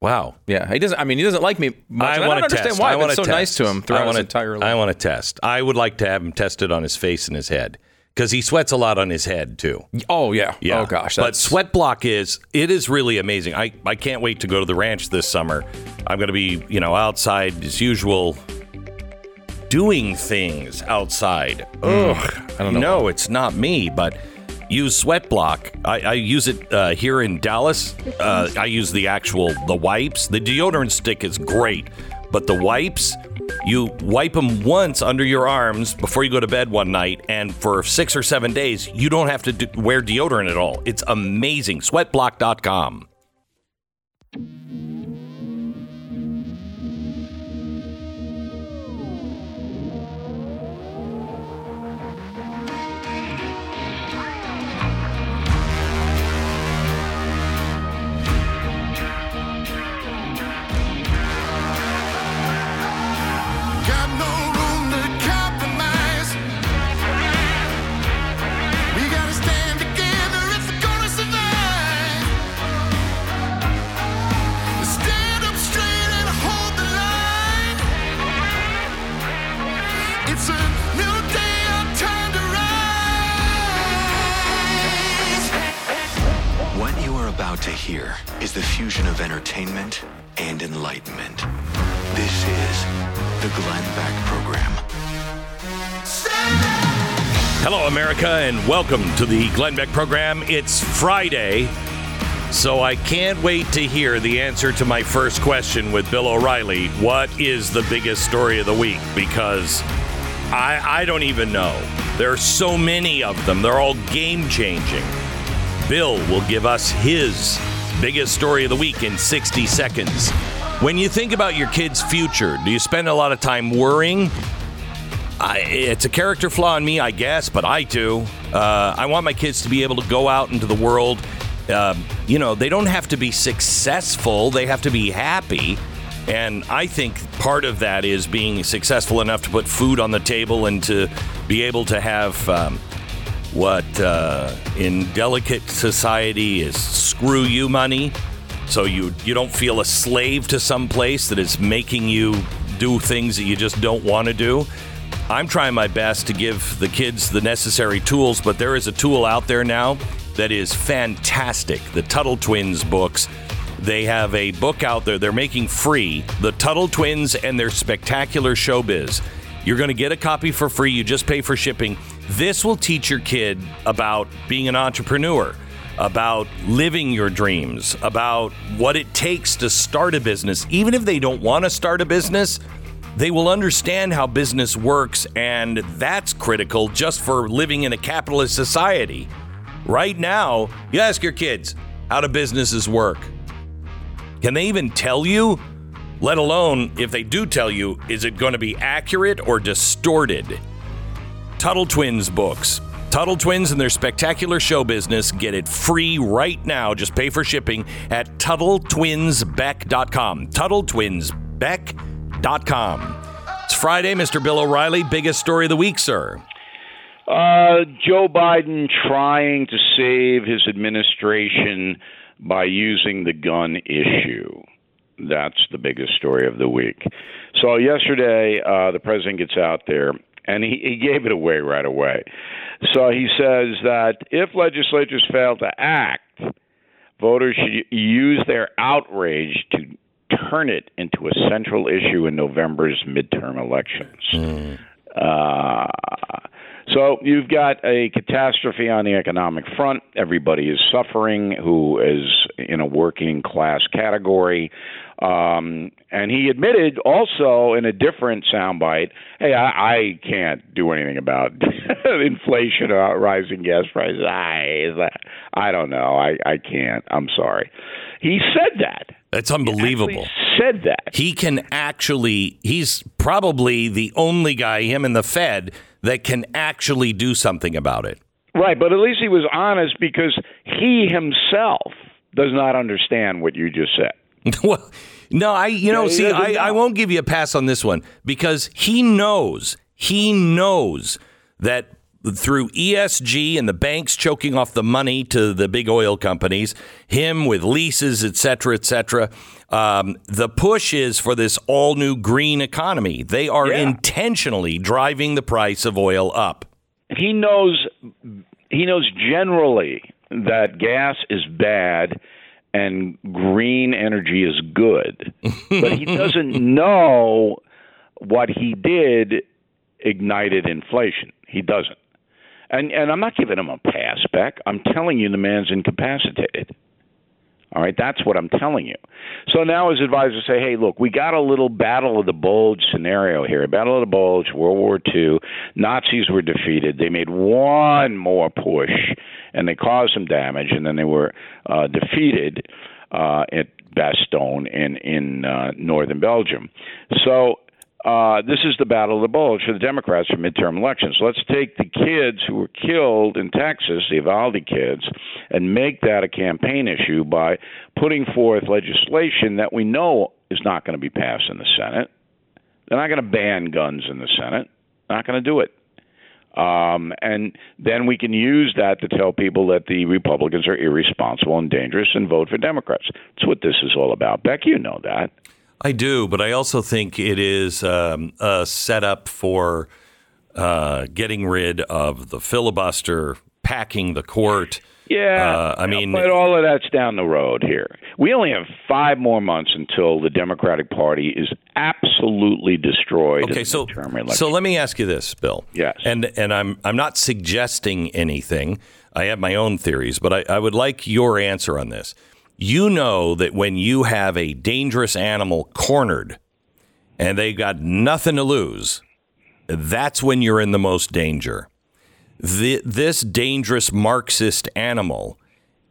Wow. Yeah, he doesn't. I mean, he doesn't like me much. I I want don't to understand test. why. I I've want been so test. nice to him I throughout his entire life. I want to test. I would like to have him tested on his face and his head because he sweats a lot on his head too. Oh yeah. Yeah. Oh gosh. But That's, sweat block is it is really amazing. I I can't wait to go to the ranch this summer. I'm going to be you know outside as usual, doing things outside. Ugh. Mm. I don't know No, it's not me, but. Use sweat block. I, I use it uh, here in Dallas. Uh, I use the actual the wipes. The deodorant stick is great, but the wipes you wipe them once under your arms before you go to bed one night, and for six or seven days, you don't have to do, wear deodorant at all. It's amazing. Sweatblock.com. and welcome to the Glenn Beck program. It's Friday, so I can't wait to hear the answer to my first question with Bill O'Reilly. What is the biggest story of the week? Because I, I don't even know. There are so many of them, they're all game changing. Bill will give us his biggest story of the week in 60 seconds. When you think about your kid's future, do you spend a lot of time worrying? I, it's a character flaw in me, I guess, but I do. Uh, I want my kids to be able to go out into the world. Um, you know, they don't have to be successful, they have to be happy. And I think part of that is being successful enough to put food on the table and to be able to have um, what uh, in delicate society is screw you money. So you you don't feel a slave to some place that is making you do things that you just don't want to do. I'm trying my best to give the kids the necessary tools, but there is a tool out there now that is fantastic. The Tuttle Twins books. They have a book out there they're making free The Tuttle Twins and their Spectacular Showbiz. You're going to get a copy for free. You just pay for shipping. This will teach your kid about being an entrepreneur, about living your dreams, about what it takes to start a business. Even if they don't want to start a business, they will understand how business works, and that's critical just for living in a capitalist society. Right now, you ask your kids how do businesses work. Can they even tell you? Let alone, if they do tell you, is it going to be accurate or distorted? Tuttle Twins books. Tuttle Twins and their spectacular show business get it free right now. Just pay for shipping at TuttleTwinsBeck.com. TuttleTwinsBeck.com. It's Friday, Mr. Bill O'Reilly. Biggest story of the week, sir. Uh, Joe Biden trying to save his administration by using the gun issue. That's the biggest story of the week. So yesterday, uh, the president gets out there and he, he gave it away right away. So he says that if legislatures fail to act, voters should use their outrage to turn it into a central issue in November's midterm elections. Uh, so you've got a catastrophe on the economic front. Everybody is suffering who is in a working class category. Um, and he admitted also in a different soundbite, hey, I, I can't do anything about inflation or rising gas prices. I, I don't know. I, I can't. I'm sorry. He said that. That's unbelievable. said that. He can actually, he's probably the only guy, him and the Fed, that can actually do something about it. Right, but at least he was honest because he himself does not understand what you just said. well, no, I, you know, Yeah, see, I, I won't give you a pass on this one because he knows, he knows that through ESG and the banks choking off the money to the big oil companies, him with leases, et cetera, et cetera, um, the push is for this all new green economy. They are Yeah. intentionally driving the price of oil up. He knows he knows generally that gas is bad and green energy is good, but he doesn't know what he did ignited inflation. He doesn't. And and I'm not giving him a pass back. I'm telling you the man's incapacitated. All right, that's what I'm telling you. So now his advisors say, hey, look, we got a little Battle of the Bulge scenario here. Battle of the Bulge, World War II. Nazis were defeated. They made one more push, and they caused some damage, and then they were uh, defeated uh, at Bastogne in in uh, northern Belgium. So uh, this is the battle of the bulge for the Democrats for midterm elections. Let's take the kids who were killed in Texas, the Uvalde kids, and make that a campaign issue by putting forth legislation that we know is not going to be passed in the Senate. They're not going to ban guns in the Senate. Not going to do it. Um, and then we can use that to tell people that the Republicans are irresponsible and dangerous and vote for Democrats. That's what this is all about. Beck, you know that. I do, but I also think it is um, a setup for uh, getting rid of the filibuster, packing the court. Yeah, Uh, I mean- but all of that's down the road here. We only have five more months until the Democratic Party is absolutely destroyed. in Okay, the so election. so let me ask you this, Bill. Yes. and and I'm I'm not suggesting anything. I have my own theories, but I, I would like your answer on this. You know that when you have a dangerous animal cornered and they've got nothing to lose, that's when you're in the most danger. The, this dangerous Marxist animal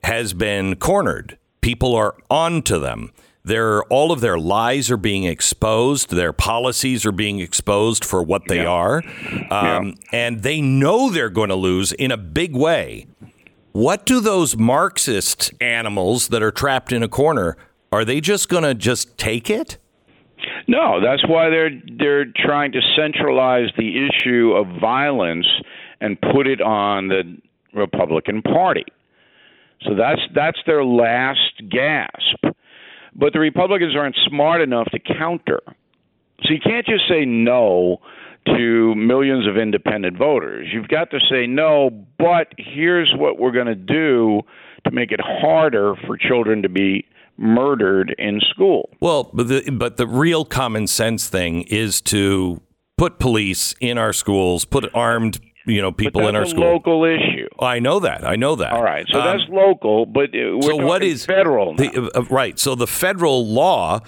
has been cornered. People are onto them. Their all of their lies are being exposed. Their policies are being exposed for what they are, um, and they know they're going to lose in a big way. What do those Marxist animals that are trapped in a corner? Are they just going to just take it? No, that's why they're they're trying to centralize the issue of violence and put it on the Republican Party. So that's that's their last gasp. But the Republicans aren't smart enough to counter. So you can't just say no to millions of independent voters. You've got to say no, but here's what we're going to do to make it harder for children to be murdered in school. Well, but the, but the real common sense thing is to put police in our schools, put armed you know people in our that's a school. local issue. I know that. I know that. All right, so Um, that's local, but we're so what is federal? now. The, uh, right. So the federal law,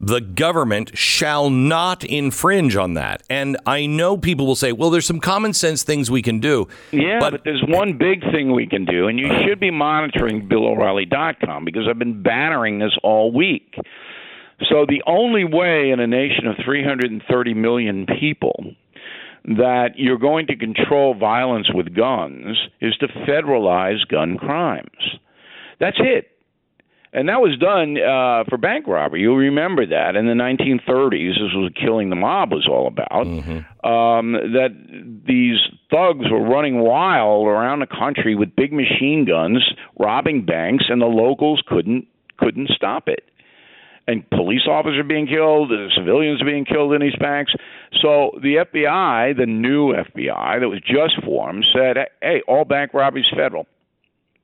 the government shall not infringe on that. And I know people will say, "Well, there's some common sense things we can do." Yeah, but, there's one big thing we can do, and you should be monitoring BillO'Reilly.com because I've been battering this all week. So the only way in a nation of 330 million people that you're going to control violence with guns is to federalize gun crimes. That's it. And that was done uh, for bank robbery. You'll remember that in the 1930s. This was killing the mob was all about. Um, that these thugs were running wild around the country with big machine guns, robbing banks, and the locals couldn't couldn't stop it. And police officers being killed, civilians being killed in these banks. So the FBI, the new FBI that was just formed, said, "Hey, all bank robberies federal."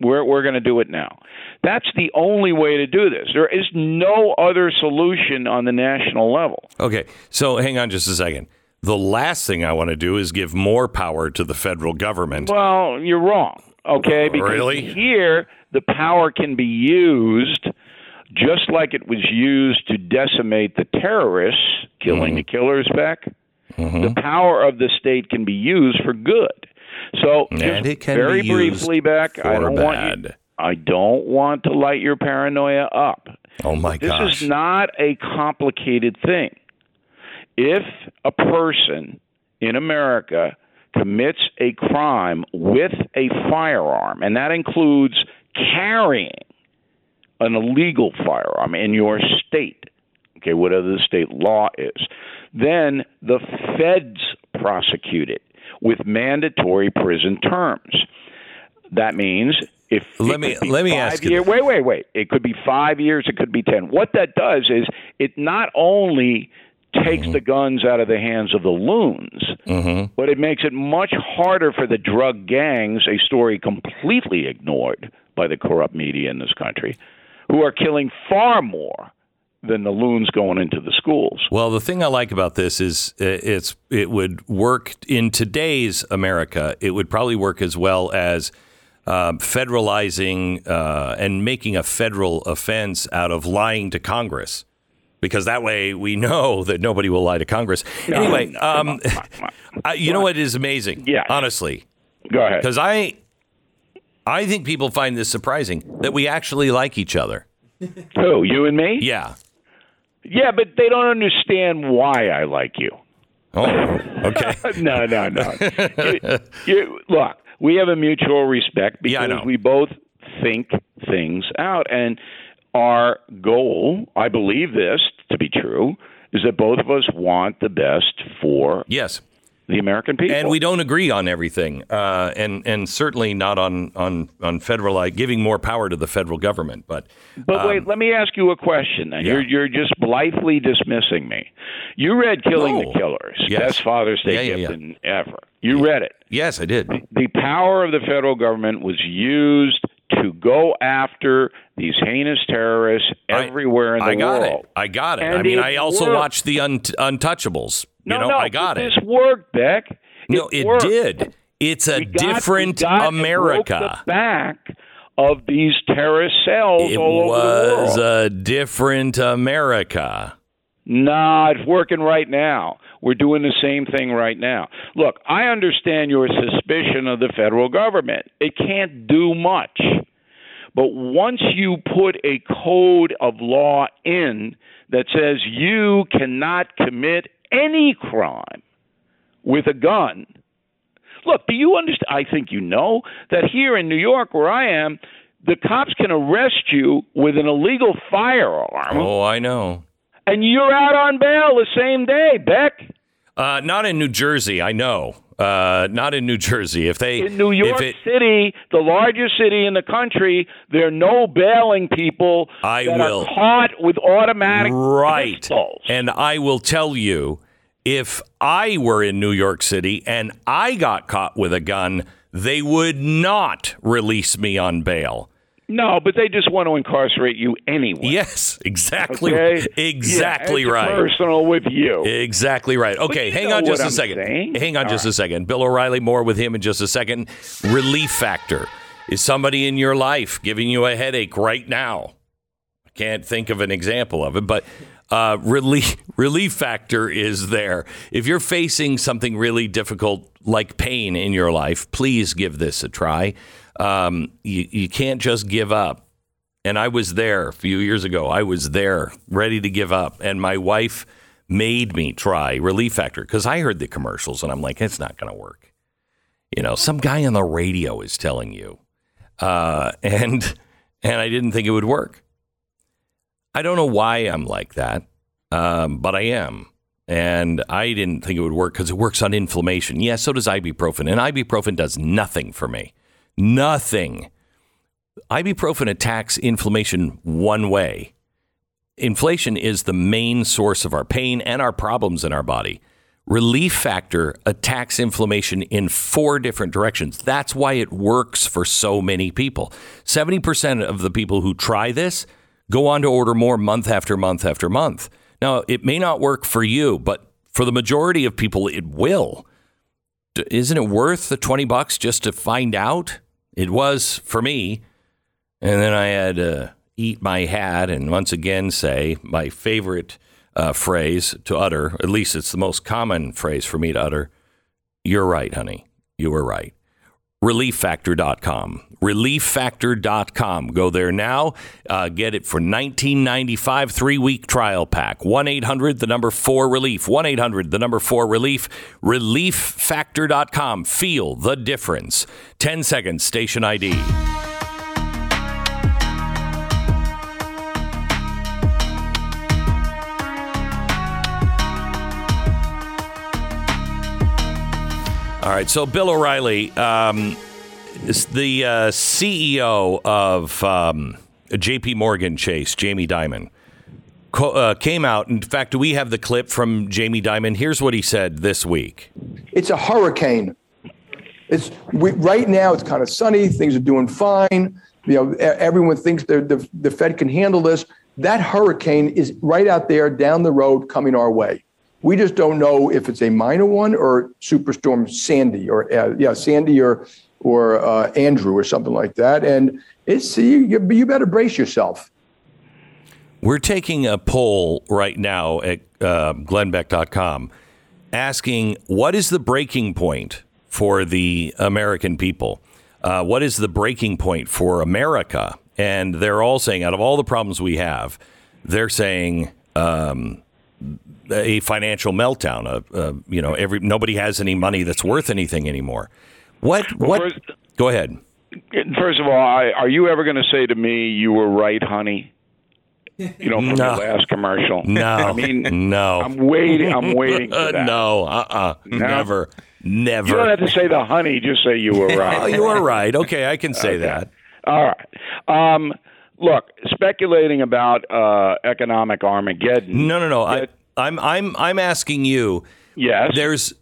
We're we're going to do it now. That's the only way to do this. There is no other solution on the national level. Okay, so hang on just a second. The last thing I want to do is give more power to the federal government. Well, you're wrong. Okay, because Really? here the power can be used just like it was used to decimate the terrorists, killing mm-hmm. the killers back. Mm-hmm. The power of the state can be used for good. So, And it can very briefly, Beck, I don't want you. I don't want to light your paranoia up. Oh my god. This gosh. is not a complicated thing. If a person in America commits a crime with a firearm, and that includes carrying an illegal firearm in your state, okay, whatever the state law is, then the feds prosecute it with mandatory prison terms. That means if Let me- let me ask you year- this. Wait, wait, wait. It could be five years. It could be ten. What that does is it not only takes Mm-hmm. the guns out of the hands of the loons, but it makes it much harder for the drug gangs. A story completely ignored by the corrupt media in this country, who are killing far more than the loons going into the schools. Well, the thing I like about this is uh, it's it would work in today's America. It would probably work as well as um, federalizing uh, and making a federal offense out of lying to Congress, because that way we know that nobody will lie to Congress. anyway, no, um, on, come on, come on. I- you know what is amazing? Yes. honestly, Go ahead. because I I think people find this surprising that we actually like each other. Who? You and me? Yeah. Yeah, but they don't understand why I like you. Oh, okay. no, no, no. you, you, look, we have a mutual respect because Yeah, we both think things out. And our goal, I believe this to be true, is that both of us want the best for yes. The American people. and we don't agree on everything, uh, and and certainly not on on on federal like giving more power to the federal government. But But wait, let me ask you a question. Then you're you're just blithely dismissing me. You read "Killing No. the Killers," Yes. best Father's Day Yeah, yeah, gift yeah. ever. You read it. yes, I did. the power of the federal government was used to go after these heinous terrorists I- everywhere in the world. I got world. it. I got it. And I mean, I also worked. watched the un- Untouchables. No, you know, no, I got it. This worked, Beck. no, it worked. did. It's a got- we different got and broke America. the back of these terrorist cells It all over the was world. a different America. Nah, it's working right now. We're doing the same thing right now. Look, I understand your suspicion of the federal government. It can't do much. But once you put a code of law in that says you cannot commit any crime with a gun, look, do you understand? I think you know that here in New York, where I am, the cops can arrest you with an illegal firearm Oh, I know. and you're out on bail the same day, Beck. Uh, not in New Jersey. I know. Uh, not in New Jersey. If they In New York it, City, the largest city in the country, there are no bailing people I that will. are caught with automatic right, pistols. and I will tell you, if I were in New York City and I got caught with a gun, they would not release me on bail. No, but they just want to incarcerate you anyway. Yes, exactly. Okay? Exactly Yeah, right. Personal with you. Exactly right. Okay, hang on just a I'm second. saying. Hang on All just right. a second. Bill O'Reilly, more with him in just a second. Relief factor. Is somebody in your life giving you a headache right now? I can't think of an example of it, but uh, relief relief factor is there. If you're facing something really difficult like pain in your life, please give this a try. Um, you, you can't just give up. And I was there a few years ago. I was there, ready to give up. And my wife made me try Relief Factor because I heard the commercials and I'm like, it's not going to work. You know, some guy on the radio is telling you, uh, and and I didn't think it would work. I don't know why I'm like that, um, but I am. And I didn't think it would work because it works on inflammation. Yeah, so does ibuprofen. And ibuprofen does nothing for me. Nothing. Ibuprofen attacks inflammation one way. Inflation is the main source of our pain and our problems in our body. Relief Factor attacks inflammation in four different directions. That's why it works for so many people. 70% of the people who try this go on to order more month after month after month. Now, it may not work for you, but for the majority of people, it will. Isn't it worth the 20 bucks just to find out? It was for me. And then I had to eat my hat and once again say my favorite uh, phrase to utter, at least it's the most common phrase for me to utter You're right, honey. You were right. ReliefFactor.com. ReliefFactor.com. Go there now. Uh, get it for $19.95, three week trial pack. 1 800, the number 4 relief. 1 800, the number 4 relief. ReliefFactor.com. Feel the difference. 10 seconds, station ID. All right, so Bill O'Reilly um, is the uh, CEO of um, J.P. Morgan Chase, Jamie Dimon, co- uh, came out. In fact, we have the clip from Jamie Dimon? Here's what he said this week. It's a hurricane. It's we, right now. It's kind of sunny. Things are doing fine. You know, everyone thinks the the Fed can handle this. That hurricane is right out there down the road coming our way. We just don't know if it's a minor one or Superstorm Sandy or uh, yeah Sandy or or uh, Andrew or something like that. And it's you, you better brace yourself. We're taking a poll right now at uh, glennbeck.com asking what is the breaking point for the American people? Uh, what is the breaking point for America? And they're all saying, out of all the problems we have, they're saying um, a financial meltdown. Uh, uh, you know, every nobody has any money that's worth anything anymore. What? What? first- go ahead. First of all, I, are you ever going to say to me, "You were right, honey"? You know, from No. the last commercial. No, I mean, no. I'm waiting. I'm waiting no, uh, uh never, never. You don't have to say the honey. Just say you were right. Oh, you are right. Okay, I can say Okay. that. All right. Um, look, speculating about uh, economic Armageddon. No, no, no. I, I'm, I'm, I'm asking you. Yes. There's.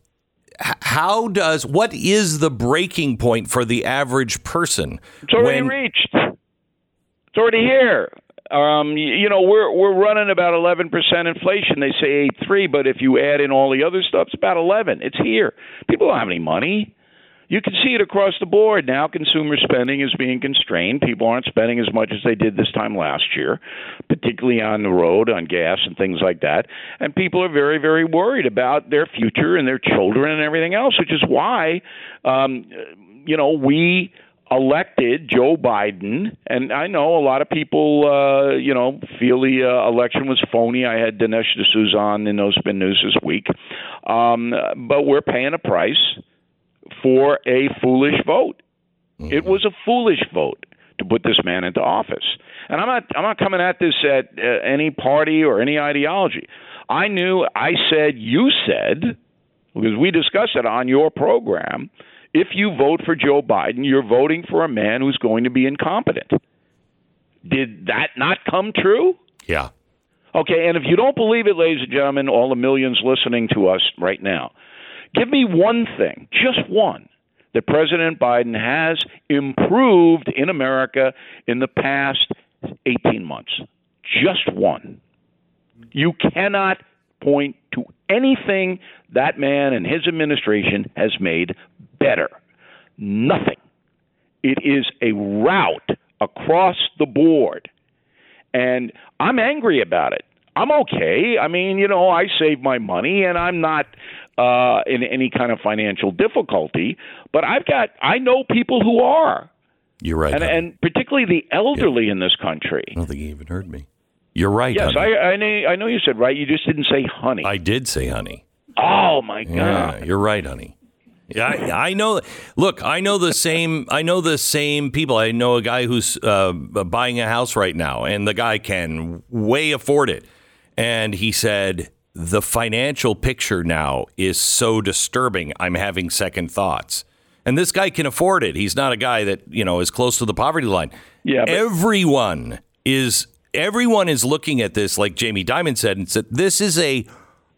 How does what is the breaking point for the average person? It's already when- reached. It's already here. Um, you, you know, we're we're running about 11% inflation. They say 8.3, but if you add in all the other stuff, it's about 11. It's here. People don't have any money. You can see it across the board now. Consumer spending is being constrained. People aren't spending as much as they did this time last year, particularly on the road, on gas, and things like that. And people are very, very worried about their future and their children and everything else, which is why, um, you know, we elected Joe Biden, and I know a lot of people, uh, you know, feel the uh, election was phony. I had Dinesh D'Souza on in No Spin News this week, um, but we're paying a price for a foolish vote. It was a foolish vote to put this man into office. And I'm not I'm not coming at this at uh, any party or any ideology. I knew I said you said because we discussed it on your program. If you vote for Joe Biden, you're voting for a man who's going to be incompetent. Did that not come true? Yeah. Okay, and if you don't believe it, ladies and gentlemen, all the millions listening to us right now, give me one thing, just one, that President Biden has improved in America in the past 18 months. Just one. You cannot point to anything that man and his administration has made better. Nothing. It is a rout across the board. And I'm angry about it. I'm okay. I mean, you know, I save my money and I'm not uh, in any kind of financial difficulty, but I've got, I know people who are. You're right. And, and particularly the elderly in this country. I don't think you even heard me. You're right. Yes. I, I know. I know you said right. You just didn't say honey. I did say honey. oh my god! Yeah, you're right, honey. Yeah, I, I know. Look, I know the same. I know the same people. I know a guy who's uh, buying a house right now, and the guy can way afford it. And he said the financial picture now is so disturbing. I'm having second thoughts. And this guy can afford it. He's not a guy that you know is close to the poverty line. Yeah, but- everyone is. Everyone is looking at this, like Jamie Dimon said, and said, "This is a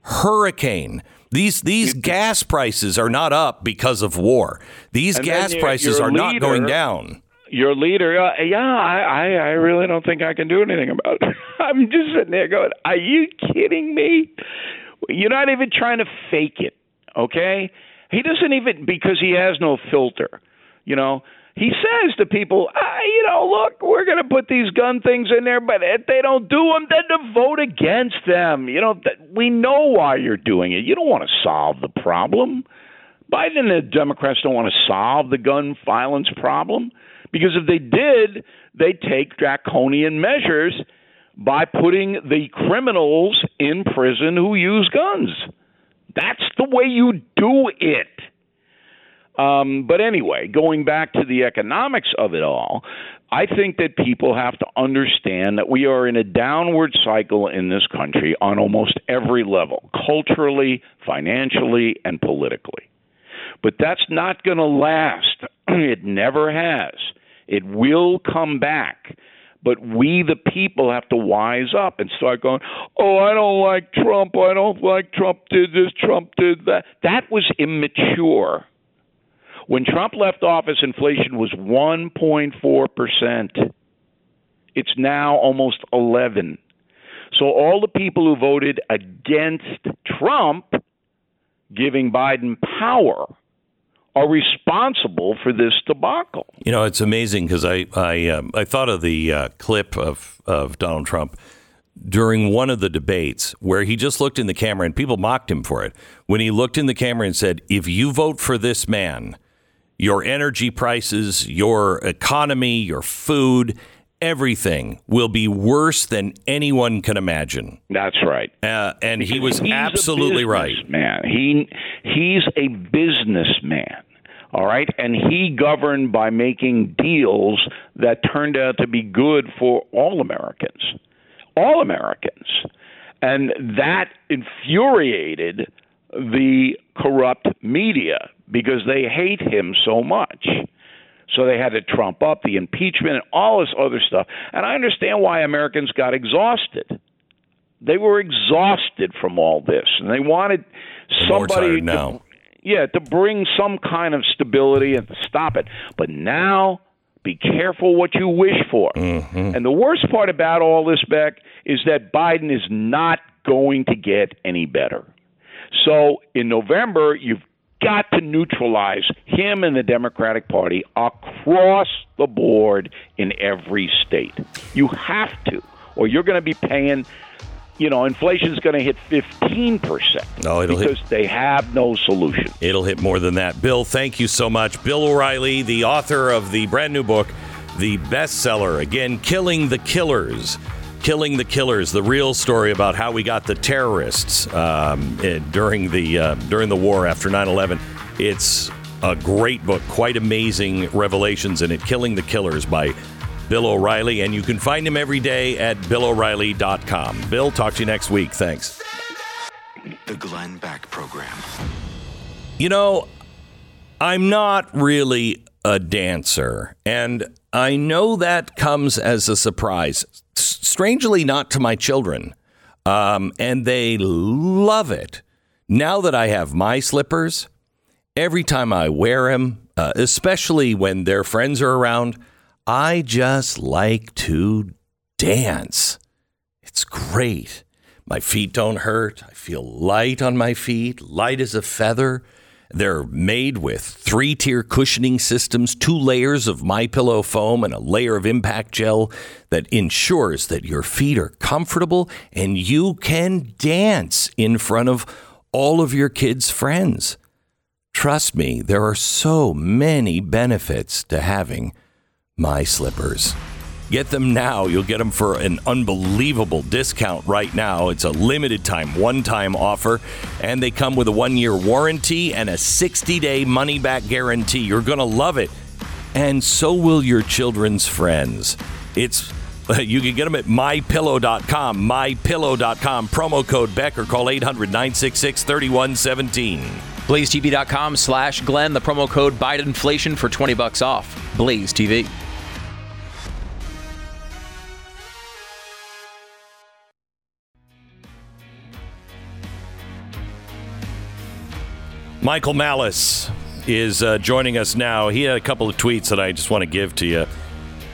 hurricane." These these gas prices are not up because of war. These And gas prices are not going down. Your leader, uh, yeah, I, I, I really don't think I can do anything about it. I'm just sitting there going, "Are you kidding me?" You're not even trying to fake it, okay? He doesn't even because he has no filter. You know, he says to people, ah, "You know, look, we're going to put these gun things in there, but if they don't do them, then to vote against them. You know, that we know why you're doing it. You don't want to solve the problem." Biden and the Democrats don't want to solve the gun violence problem because if they did, they'd take draconian measures by putting the criminals in prison who use guns. That's the way you do it. Um, but anyway, going back to the economics of it all, I think that people have to understand that we are in a downward cycle in this country on almost every level culturally, financially, and politically. But that's not going to last. it never has. It will come back. But we, the people, have to wise up and start going, oh, I don't like Trump. I don't like Trump did this, Trump did that. That was immature. When Trump left office, inflation was 1.4%. It's now almost 11. So all the people who voted against Trump giving Biden power are responsible for this debacle. You know, it's amazing because I I um, I thought of the uh, clip of of Donald Trump during one of the debates where he just looked in the camera and people mocked him for it when he looked in the camera and said, "If you vote for this man, your energy prices, your economy, your food." Everything will be worse than anyone can imagine. That's right. Uh, and he was absolutely right. Man, he he's a businessman. All right, and he governed by making deals that turned out to be good for all Americans, all Americans, and that infuriated the corrupt media because they hate him so much. So they had to trump up the impeachment and all this other stuff. And I understand why Americans got exhausted. They were exhausted from all this, and they wanted somebody to, now. yeah, to bring some kind of stability and to stop it. But now, be careful what you wish for. Mm-hmm. And the worst part about all this, Beck, is that Biden is not going to get any better. So in November, you've got to neutralize him and the Democratic Party across the board in every state. You have to, or you're going to be paying. You know, inflation's going to hit 15% No, it'll hit- because they have no solution. It'll hit more than that. Bill, thank you so much. Bill O'Reilly, the author of the brand new book, the bestseller, again, Killing the Killers. Killing the Killers, the real story about how we got the terrorists um, eh, during the uh, during the war after 9/11. It's a great book, quite amazing revelations in it. Killing the Killers by Bill O'Reilly, and you can find him every day at BillO'Reilly.com. Bill, talk to you next week. Thanks. The Glenn Beck Program. You know, I'm not really a dancer, and I know that comes as a surprise. Strangely, not to my children. um, and they love it. Now that I have my slippers, every time I wear them, uh, especially when their friends are around, I just like to dance. It's great. My feet don't hurt. I feel light on my feet, light as a feather. They're made with three-tier cushioning systems, two layers of my pillow foam and a layer of impact gel that ensures that your feet are comfortable and you can dance in front of all of your kids' friends. Trust me, there are so many benefits to having my slippers. Get them now. You'll get them for an unbelievable discount right now. It's a limited time, one time offer, and they come with a one year warranty and a 60 day money back guarantee. You're going to love it. And so will your children's friends. It's you can get them at mypillow.com, mypillow.com, promo code Beck or call 800 966 3117. BlazeTV.com slash Glenn, the promo code Biden inflation for 20 bucks off. Blaze TV. Michael Malice is uh, joining us now. He had a couple of tweets that I just want to give to you.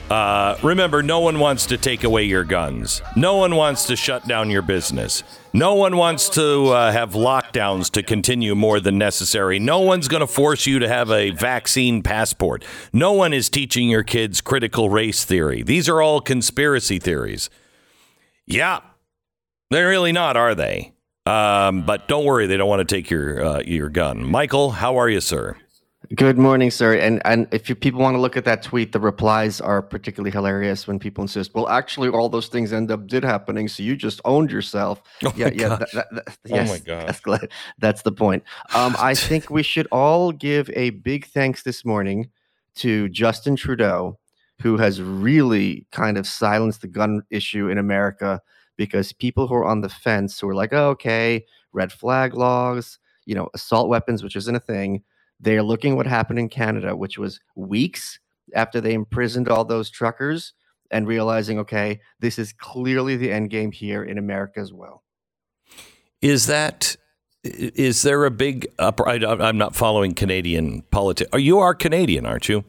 Uh, remember, no one wants to take away your guns. No one wants to shut down your business. No one wants to uh, have lockdowns to continue more than necessary. No one's going to force you to have a vaccine passport. No one is teaching your kids critical race theory. These are all conspiracy theories. Yeah, they're really not, are they? Um, but don't worry, they don't want to take your uh, your gun. Michael, how are you, sir? Good morning, sir. And and if you, people want to look at that tweet, the replies are particularly hilarious when people insist, "Well, actually, all those things end up did happening, so you just owned yourself." Oh yeah, yeah. that- that- that- Oh my gosh. That's, glad- that's the point. Um, I think we should all give a big thanks this morning to Justin Trudeau, who has really kind of silenced the gun issue in America because people who are on the fence who are like, oh, okay, red flag laws, you know, assault weapons, which isn't a thing. They're looking what happened in Canada, which was weeks after they imprisoned all those truckers and realizing, okay, this is clearly the end game here in America as well. Is that is there a big up? I, I'm not following Canadian politics. Oh, you are Canadian, aren't you?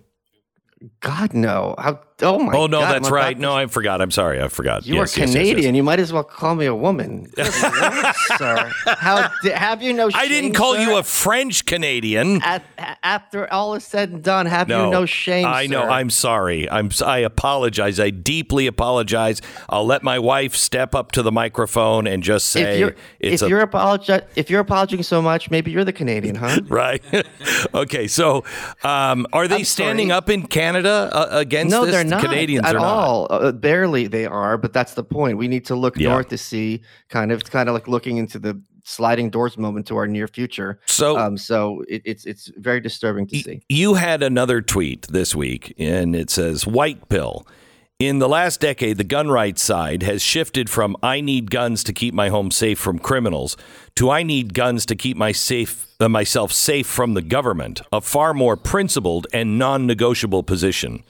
God, no. How, oh, my oh no, God, that's right. No, I forgot. I'm sorry. I forgot. You Yes, are yes, Canadian. yes. You might as well call me a woman. Lord, sir. How have you no? I didn't call sir? you a French Canadian. At, after all is said and done, have No, you no shame? I know. sir? I'm sorry. I'm. I apologize. I deeply apologize. I'll let my wife step up to the microphone and just say if you're it's if a you're apologi- if you're apologizing so much, maybe you're the Canadian, huh? right. okay. So, um, are they I'm standing sorry. up in Canada uh, against no, this? they're not Canadians at are not. all. Uh, barely they are, but that's the point. We need to look Yeah. north to see kind of it's kind of like looking into the sliding doors moment to our near future. So- um, so it, it's it's very disturbing to see. You had another tweet this week, and it says White Pill. In the last decade, the gun rights side has shifted from I need guns to keep my home safe from criminals to I need guns to keep my safe, uh, myself safe from the government, a far more principled and non negotiable position.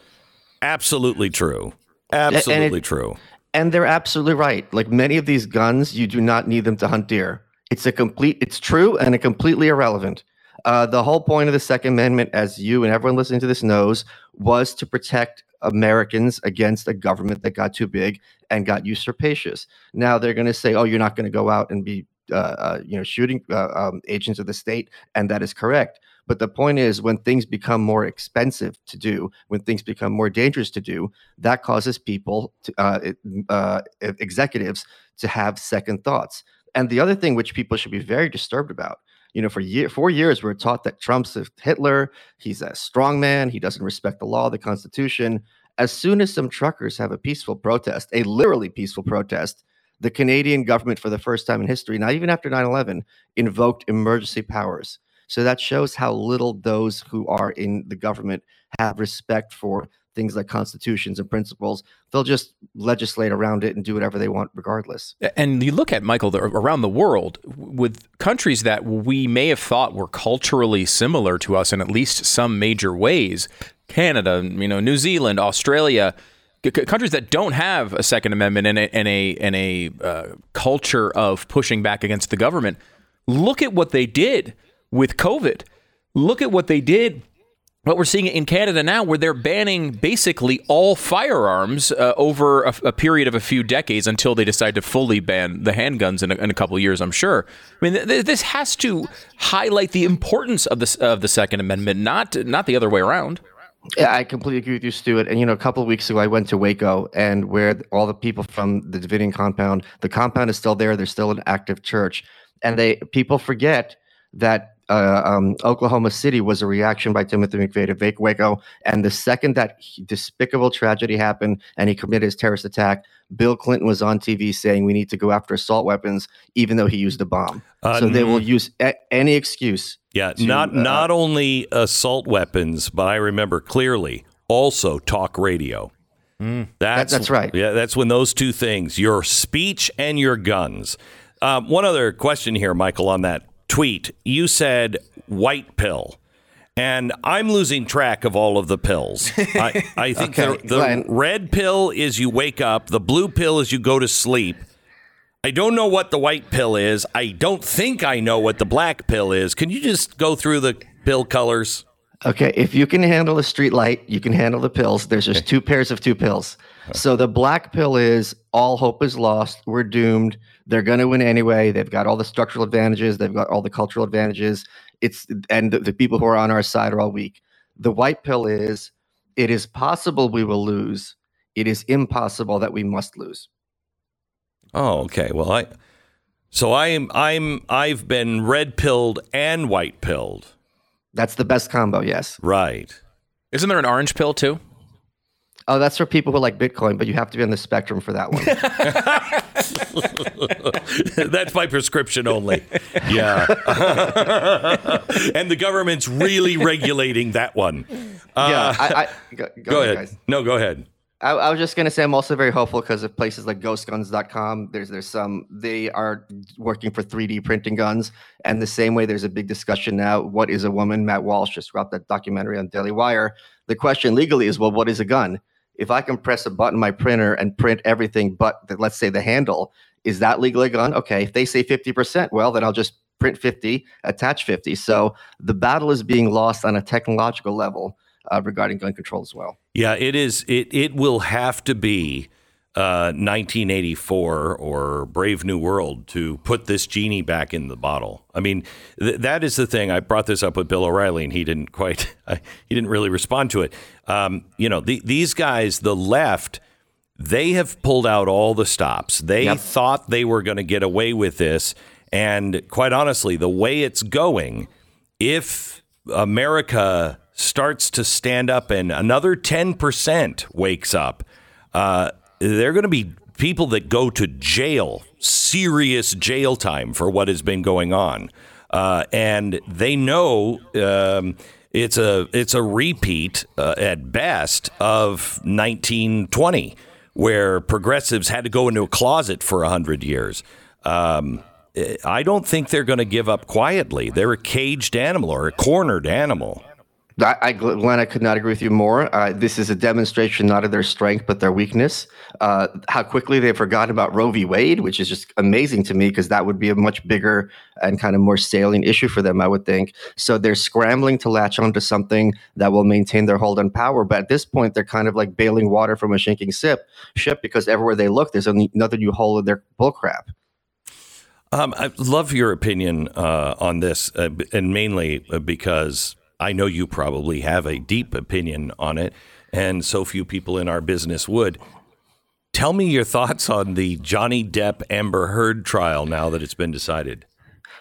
Absolutely true. Absolutely true. And they're absolutely right. Like many of these guns, you do not need them to hunt deer. It's a complete, it's true and a completely irrelevant. Uh, the whole point of the Second Amendment, as you and everyone listening to this knows, was to protect Americans against a government that got too big and got usurpacious. Now they're going to say, "Oh, you're not going to go out and be, uh, uh, you know, shooting uh, um, agents of the state," and that is correct. But the point is, when things become more expensive to do, when things become more dangerous to do, that causes people, to, uh, uh, executives, to have second thoughts. And the other thing which people should be very disturbed about, you know, for year, four years, we're taught that Trump's Hitler, he's a strong man, he doesn't respect the law, the Constitution. As soon as some truckers have a peaceful protest, a literally peaceful protest, the Canadian government, for the first time in history, not even after 9 11, invoked emergency powers. So that shows how little those who are in the government have respect for things like constitutions and principles. They'll just legislate around it and do whatever they want, regardless. And you look at Michael around the world with countries that we may have thought were culturally similar to us in at least some major ways. Canada, you know, New Zealand, Australia. countries that don't have a Second Amendment and a and a and a uh, culture of pushing back against the government, look at what they did with COVID. Look at what they did. What we're seeing in Canada now, where they're banning basically all firearms uh, over a, a period of a few decades until they decide to fully ban the handguns in a, in a couple years. I'm sure. I mean, th- this has to highlight the importance of the of the Second Amendment, not not the other way around. Yeah, I completely agree with you, Stuart. And you know, a couple of weeks ago, I went to Waco, and where all the people from the Davidian compound, the compound is still there. There's still an active church, and they people forget that uh, um, Oklahoma City was a reaction by Timothy McVeigh to Wa- Waco. And the second that he- despicable tragedy happened and he committed his terrorist attack, Bill Clinton was on TV saying we need to go after assault weapons, even though he used a bomb. Uh, so they will mm. use a- any excuse. Yeah, to, not uh, not only assault weapons, but I remember clearly also talk radio. That's that's right. Yeah, that's when those two things, your speech and your guns. Um, one other question here, Michael, on that tweet. You said white pill. And I'm losing track of all of the pills. I, I think Okay, the, the red pill is you wake up, the blue pill is you go to sleep. I don't know what the white pill is. I don't think I know what the black pill is. Can you just go through the pill colors? Okay, if you can handle a street light, you can handle the pills. There's just two pairs of two pills. Uh-huh. So the black pill is all hope is lost. We're doomed. They're going to win anyway. They've got all the structural advantages. They've got all the cultural advantages. It's and the, the people who are on our side are all weak. The white pill is it is possible we will lose. It is impossible that we must lose. Oh, okay. Well, I so I am I'm I've been red pilled and white pilled. That's the best combo. Yes. Right. Isn't there an orange pill too? Oh, that's for people who like Bitcoin, but you have to be on the spectrum for that one. That's my prescription only. Yeah. and the government's really regulating that one. Uh, yeah. I, I, go, go go ahead, guys. No, go ahead. I, I was just gonna say I'm also very hopeful because of places like ghostguns.com. There's there's some they are working for 3D printing guns, and the same way there's a big discussion now. What is a woman? Matt Walsh just dropped that documentary on Daily Wire. The question legally is, well, what is a gun? If I can press a button on my printer and print everything but the, let's say the handle, is that legally gun? Okay, if they say 50%, well, then I'll just print 50, attach 50. So the battle is being lost on a technological level uh, regarding gun control as well. Yeah, it is. It it will have to be uh, 1984 or Brave New World to put this genie back in the bottle. I mean, th- that is the thing. I brought this up with Bill O'Reilly, and he didn't quite. he didn't really respond to it. Um, you know, the, these guys, the left. They have pulled out all the stops. They thought they were going to get away with this. And quite honestly, the way it's going, if America starts to stand up and another 10% wakes up, uh, there are going to be people that go to jail, serious jail time for what has been going on. Uh, and they know um, it's a it's a repeat uh, at best of 1920, where progressives had to go into a closet for hundred years. Um, I don't think they're going to give up quietly. They're a caged animal or a cornered animal. I, I, Glenn, I could not agree with you more. Uh, this is a demonstration not of their strength but their weakness. Uh, how quickly they've forgotten about Roe v. Wade, which is just amazing to me because that would be a much bigger and kind of more salient issue for them, I would think. So they're scrambling to latch onto something that will maintain their hold on power. But at this point, they're kind of like bailing water from a sinking ship, ship because everywhere they look, there's another new hole in their bullcrap. Um, I love your opinion uh, on this, uh, and mainly because I know you probably have a deep opinion on it, and so few people in our business would. Tell me your thoughts on the Johnny Depp Amber Heard trial now that it's been decided.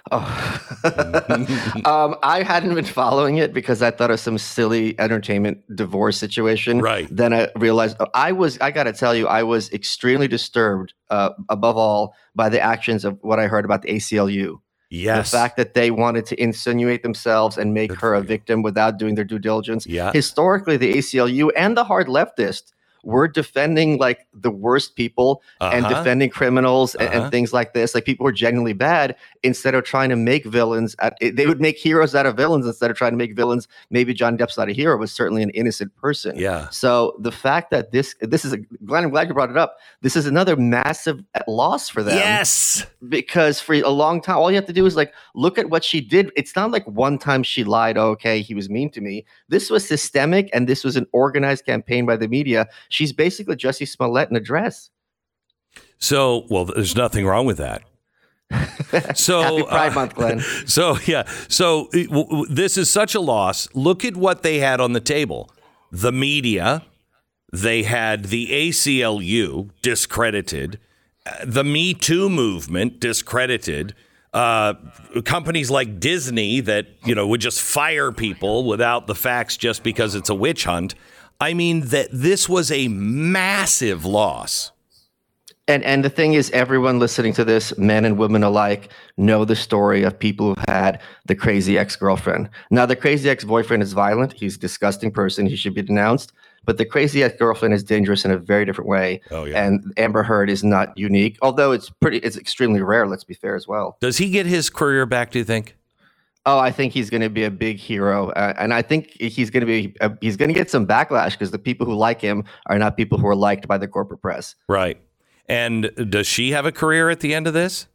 um, I hadn't been following it because I thought it was some silly entertainment divorce situation. Right. Then I realized oh, I was. I got to tell you, I was extremely disturbed. Uh, above all, by the actions of what I heard about the ACLU. Yes. The fact that they wanted to insinuate themselves and make her a victim without doing their due diligence. Yeah. Historically, the ACLU and the hard leftist we're defending like the worst people and Uh-huh. defending criminals and, Uh-huh. and things like this, like people who are genuinely bad, instead of trying to make villains. At, they would make heroes out of villains instead of trying to make villains. Maybe John Depp's not a hero, was certainly an innocent person. Yeah. So the fact that this this is a Glenn, I'm glad you brought it up. This is another massive loss for them. Yes. Because for a long time, all you have to do is like look at what she did. It's not like one time she lied, "Oh, okay, he was mean to me. This was systemic and this was an organized campaign by the media. She's basically Jussie Smollett in a dress. So, well, there's nothing wrong with that. So Happy Pride uh, Month, Glenn. So yeah, so w- w- this is such a loss. Look at what they had on the table: the media. They had the ACLU discredited, the Me Too movement discredited. Uh, companies like Disney that you know would just fire people without the facts just because it's a witch hunt. I mean that this was a massive loss. And and the thing is, everyone listening to this, men and women alike, know the story of people who had the crazy ex girlfriend. Now, the crazy ex boyfriend is violent. He's a disgusting person. He should be denounced. But the crazy ex girlfriend is dangerous in a very different way. Oh, yeah. And Amber Heard is not unique, although it's pretty. It's extremely rare. Let's be fair as well. Does he get his career back? Do you think? Oh, I think he's going to be a big hero, uh, and I think he's going to be uh, he's going to get some backlash because the people who like him are not people who are liked by the corporate press. Right. And does she have a career at the end of this?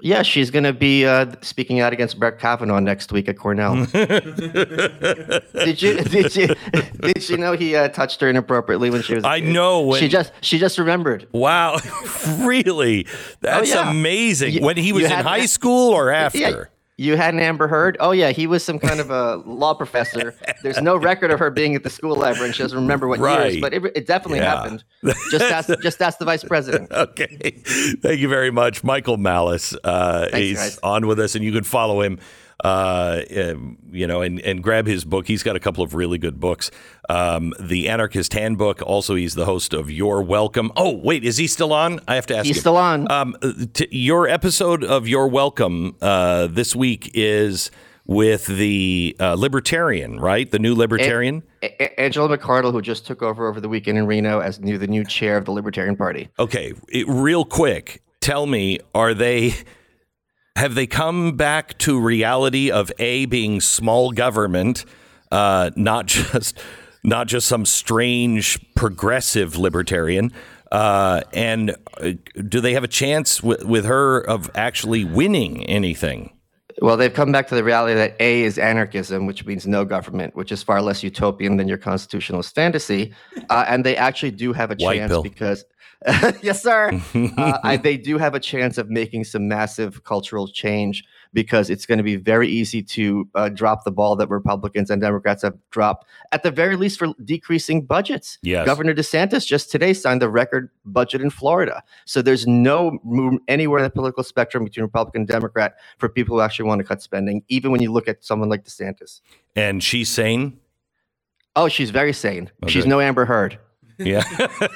Yeah, she's going to be uh, speaking out against Brett Kavanaugh next week at Cornell. did you did you did you know he uh, touched her inappropriately when she was? a I know when- she just she just remembered. Wow, really? That's yeah. amazing. You- when he was in high that- school or after? Yeah, you had an Amber Heard. Oh yeah, he was some kind of a law professor. There's no record of her being at the school library, and she doesn't remember what Right. years, but it, it definitely Yeah. happened. Just ask just ask the vice president. Okay. Thank you very much, Michael Malice. Uh, Thanks, he's guys. on with us, and you can follow him. Uh, um, you know, and, and grab his book. He's got a couple of really good books. Um, the Anarchist Handbook. Also, he's the host of Your Welcome. Oh, wait, is he still on? I have to ask. He's him. still on. Um, t- your episode of Your Welcome uh, this week is with the uh, Libertarian, right? The new Libertarian. A- A- Angela McArdle, who just took over over the weekend in Reno as new the new chair of the Libertarian Party. Okay, it, real quick, tell me, are they have they come back to reality of a being small government, uh, not just not just some strange progressive libertarian, uh, and uh, do they have a chance with, with her of actually winning anything? Well, they've come back to the reality that A is anarchism, which means no government, which is far less utopian than your constitutionalist fantasy. Uh, and they actually do have a White chance pill. because, yes, sir, uh, I, they do have a chance of making some massive cultural change because it's going to be very easy to uh, drop the ball that Republicans and Democrats have dropped, at the very least for decreasing budgets. Yes. Governor DeSantis just today signed the record budget in Florida. So there's no room anywhere in the political spectrum between Republican and Democrat for people who actually want to cut spending, even when you look at someone like DeSantis. And she's sane. Oh, she's very sane. She's no Amber Heard. Yeah.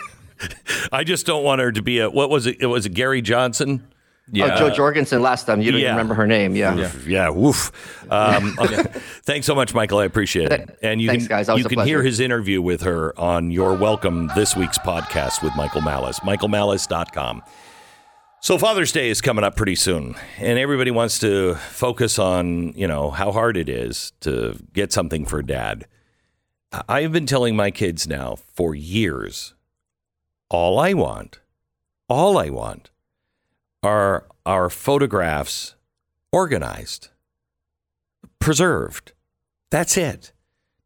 I just don't want her to be a what was it? It was it Gary Johnson. Oh, Jo Jorgensen last time. You don't Yeah. remember her name. Yeah. Oof, yeah, woof. Um, okay. Thanks so much, Michael. I appreciate it. And you Thanks, can, guys. You can hear his interview with her on your welcome this week's podcast with Michael Malice, michaelmalice.com. So Father's Day is coming up pretty soon, and everybody wants to focus on, you know, how hard it is to get something for dad. I've been telling my kids now for years, all I want, all I want are our photographs organized, preserved. That's it.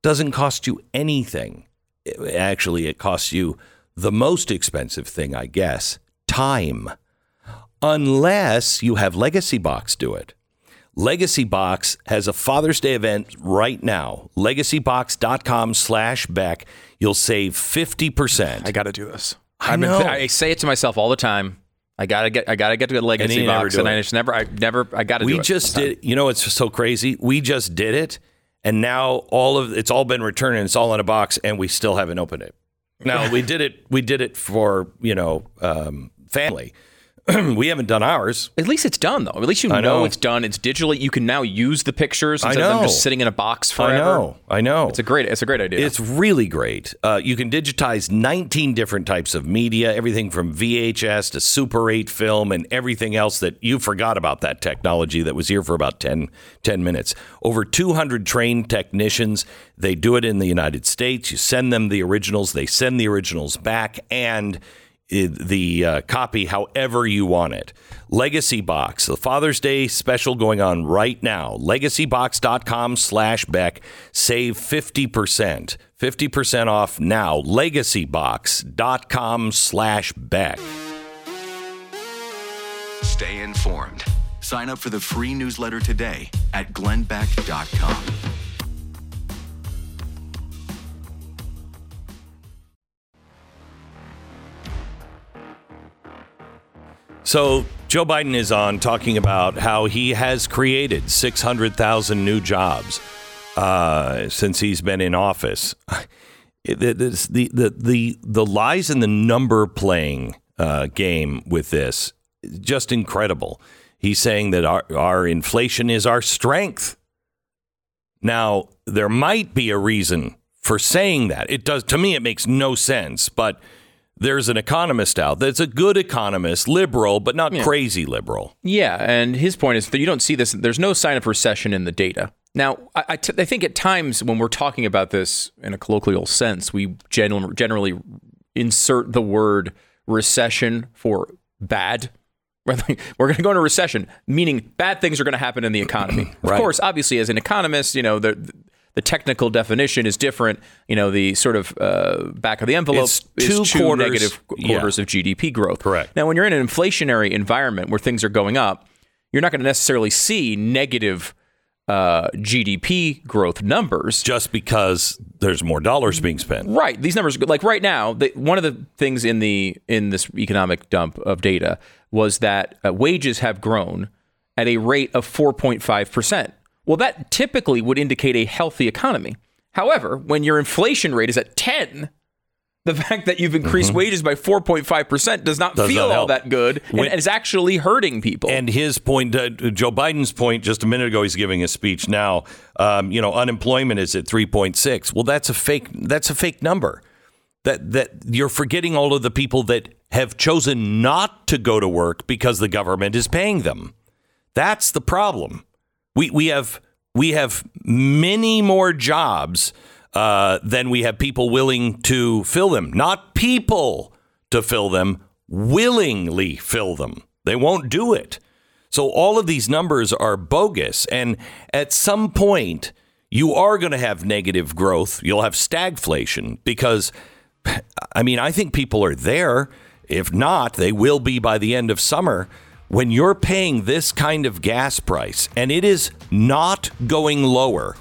Doesn't cost you anything. Actually, it costs you the most expensive thing, I guess time. Unless you have Legacy Box do it. Legacy Box has a Father's Day event right now. LegacyBox.com slash Beck. You'll save 50%. I got to do this. I I've been- know. I say it to myself all the time. I gotta get. I gotta get to a legacy you never box, and it. I just never. I never. I gotta. we do just this did you know it's so crazy we just did it and now all of it's all been returned and it's all in a box and we still haven't opened it now we did it we did it for you know um, family we haven't done ours. At least it's done though. At least you know. know. it's done. It's digitally. You can now use the pictures I instead of them just sitting in a box forever. I know. I know. It's a great. It's a great idea. It's really great. Uh, you can digitize 19 different types of media, everything from VHS to Super 8 film and everything else that you forgot about that technology that was here for about 10, 10 minutes. Over 200 trained technicians. They do it in the United States. You send them the originals, they send the originals back and the uh, copy however you want it. Legacy Box, the Father's Day special going on right now. Legacybox.com slash Beck. Save 50%. 50% off now. Legacybox.com slash Beck. Stay informed. Sign up for the free newsletter today at glennbeck.com. So Joe Biden is on talking about how he has created 600,000 new jobs uh, since he's been in office. It- it- it's the, the, the, the lies and the number playing uh, game with this, just incredible. He's saying that our, our inflation is our strength. Now, there might be a reason for saying that. It does to me it makes no sense, but there's an economist out that's a good economist, liberal, but not crazy liberal. Yeah, and his point is that you don't see this. There's no sign of recession in the data. Now, I, I, t- I think at times when we're talking about this in a colloquial sense, we gen- generally insert the word recession for bad. We're we're going to go into recession, meaning bad things are going to happen in the economy. Of Right. course, obviously, as an economist, you know the the technical definition is different. You know, the sort of uh, back of the envelope It's is two two quarters- negative yeah. quarters of GDP growth. Correct. Now, when you're in an inflationary environment where things are going up, you're not going to necessarily see negative uh, GDP growth numbers. Just because there's more dollars being spent. Right. These numbers, like right now, the, one of the things in the in this economic dump of data was that uh, wages have grown at a rate of 4.5 percent. Well, that typically would indicate a healthy economy. However, when your inflation rate is at 10, the fact that you've increased wages by 4.5 percent does not Mm-hmm. Does feel not all that good, and is actually hurting people. And his point, uh, Joe Biden's point, just a minute ago, he's giving a speech now. Um, you know, unemployment is at three point six. Well, that's a fake. That's a fake number. That that you're forgetting all of the people that have chosen not to go to work because the government is paying them. That's the problem. We we have we have many more jobs uh, than we have people willing to fill them. Not people to fill them, willingly fill them. They won't do it. So all of these numbers are bogus. And at some point, you are going to have negative growth. You'll have stagflation because, I mean, I think people are there. If not, they will be by the end of summer. When you're paying this kind of gas price and it is not going lower,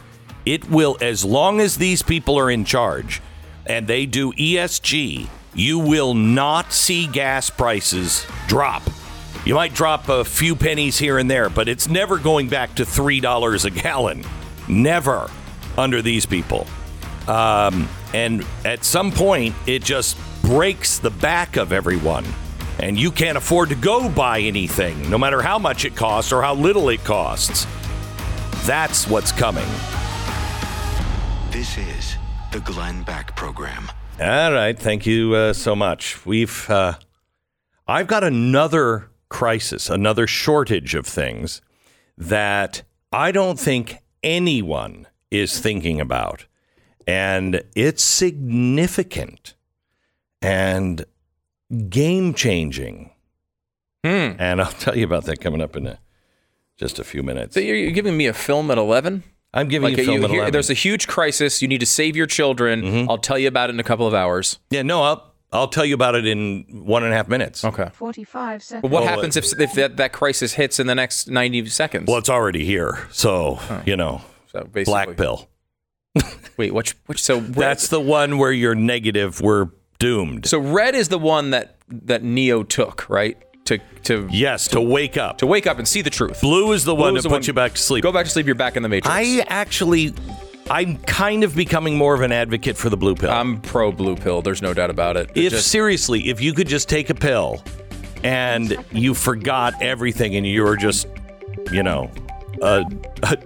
it will, as long as these people are in charge and they do ESG, you will not see gas prices drop. You might drop a few pennies here and there, but it's never going back to $3 a gallon. Never under these people. Um, and at some point, it just breaks the back of everyone. And you can't afford to go buy anything, no matter how much it costs or how little it costs. That's what's coming. This is the Glenn Beck Program. All right, thank you uh, so much. We've uh, I've got another crisis, another shortage of things that I don't think anyone is thinking about, and it's significant and game changing. And I'll tell you about that coming up in a, just a few minutes. So you're, you're giving me a film at 11? I'm giving you a film at here- 11. There's a huge crisis. You need to save your children. Mm-hmm. I'll tell you about it in a couple of hours. Yeah, no, I'll I'll tell you about it in one and a half minutes. Okay. 45 seconds. But what Well, happens if, if that, that crisis hits in the next 90 seconds? Well, it's already here, so you know, So basically, black pill. Wait, which which so red, That's the one where you're negative. We're doomed. so red is the one that that Neo took, right? To to Yes, to wake up. to wake up and see the truth. Blue is the Blue one is to the put you back to sleep. Go back to sleep. You're back in the matrix. I actually, I'm kind of becoming more of an advocate for the blue pill. I'm pro blue pill. There's no doubt about it. It if just- seriously, if you could just take a pill and you forgot everything and you were just, you know, a, a,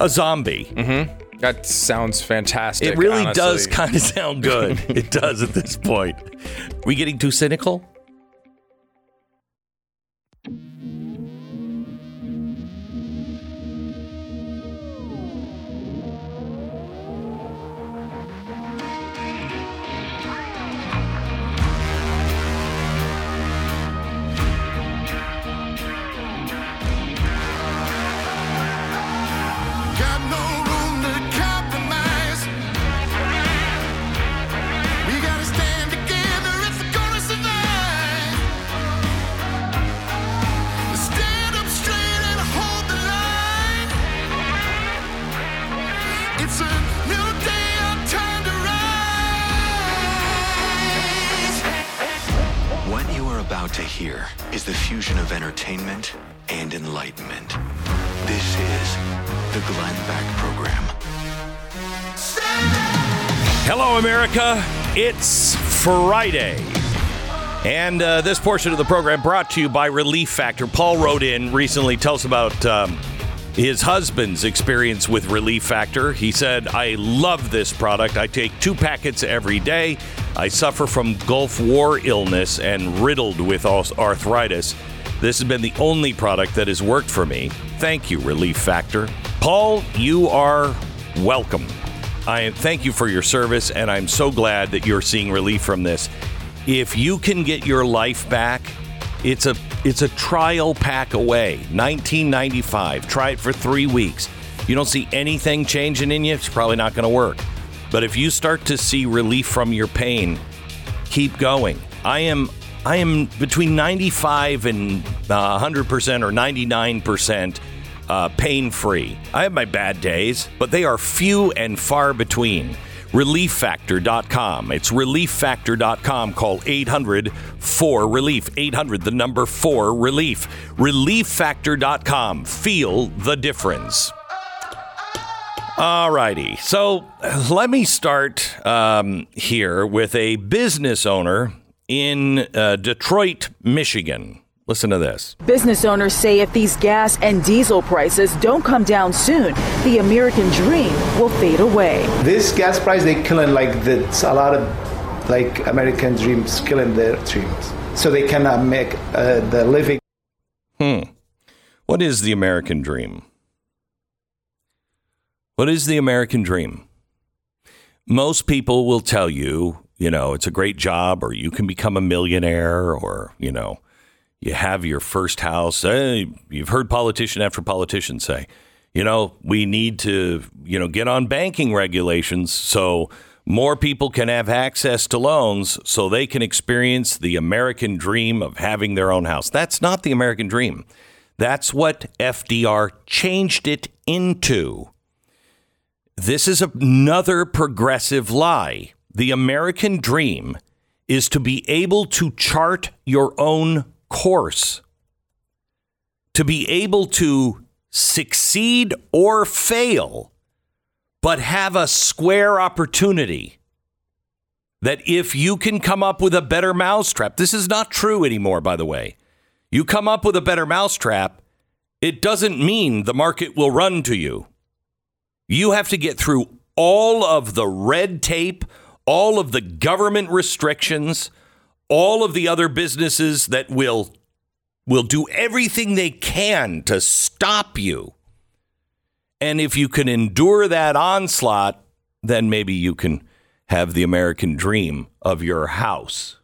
a zombie. Mm-hmm. That sounds fantastic. It really honestly. does kind of sound good. it does at this point. Are We getting too cynical? Fusion of entertainment and enlightenment. This is the Glenn Beck Program. Hello, America. It's Friday. And uh, this portion of the program brought to you by Relief Factor. Paul wrote in recently, tell us about um, his husband's experience with Relief Factor. He said, I love this product. I take two packets every day. I suffer from Gulf War illness and riddled with arthritis. This has been the only product that has worked for me. Thank you, Relief Factor. Paul, you are welcome. I thank you for your service, and I'm so glad that you're seeing relief from this. If you can get your life back, it's a it's a trial pack away. 1995. Try it for three weeks. You don't see anything changing in you, it's probably not going to work. But if you start to see relief from your pain, keep going. I am I am between 95 and uh, 100% or 99% uh, pain free. I have my bad days, but they are few and far between. ReliefFactor.com. It's ReliefFactor.com. Call 800 4 Relief. 800, the number 4 Relief. ReliefFactor.com. Feel the difference. All righty. So let me start um, here with a business owner in uh, Detroit, Michigan. Listen to this. Business owners say if these gas and diesel prices don't come down soon, the American dream will fade away. This gas price, they killing like the, a lot of like American dreams, killing their dreams. So they cannot make uh, the living. Hmm. What is the American dream? What is the American dream? Most people will tell you, you know, it's a great job, or you can become a millionaire, or, you know, you have your first house. Hey, you've heard politician after politician say, you know, we need to, you know, get on banking regulations so more people can have access to loans so they can experience the American dream of having their own house. That's not the American dream. That's what FDR changed it into. This is another progressive lie. The American dream is to be able to chart your own course, to be able to succeed or fail, but have a square opportunity. That if you can come up with a better mousetrap, this is not true anymore, by the way. You come up with a better mousetrap, it doesn't mean the market will run to you. You have to get through all of the red tape, all of the government restrictions, all of the other businesses that will will do everything they can to stop you. And if you can endure that onslaught, then maybe you can have the American dream of your house.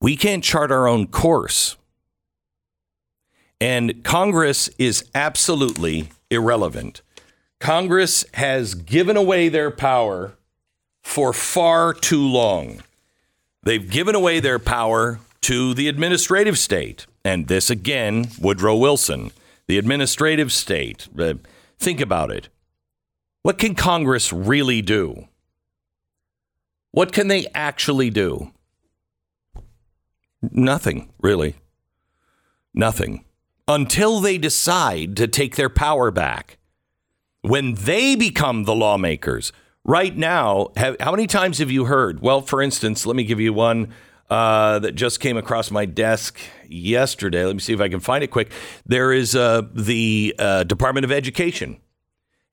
We can't chart our own course. And Congress is absolutely irrelevant. Congress has given away their power for far too long. They've given away their power to the administrative state. And this again, Woodrow Wilson, the administrative state. Uh, think about it. What can Congress really do? What can they actually do? Nothing, really. Nothing. Until they decide to take their power back. When they become the lawmakers, right now, have, how many times have you heard? Well, for instance, let me give you one. Uh, that just came across my desk yesterday. Let me see if I can find it quick. There is uh, the uh, Department of Education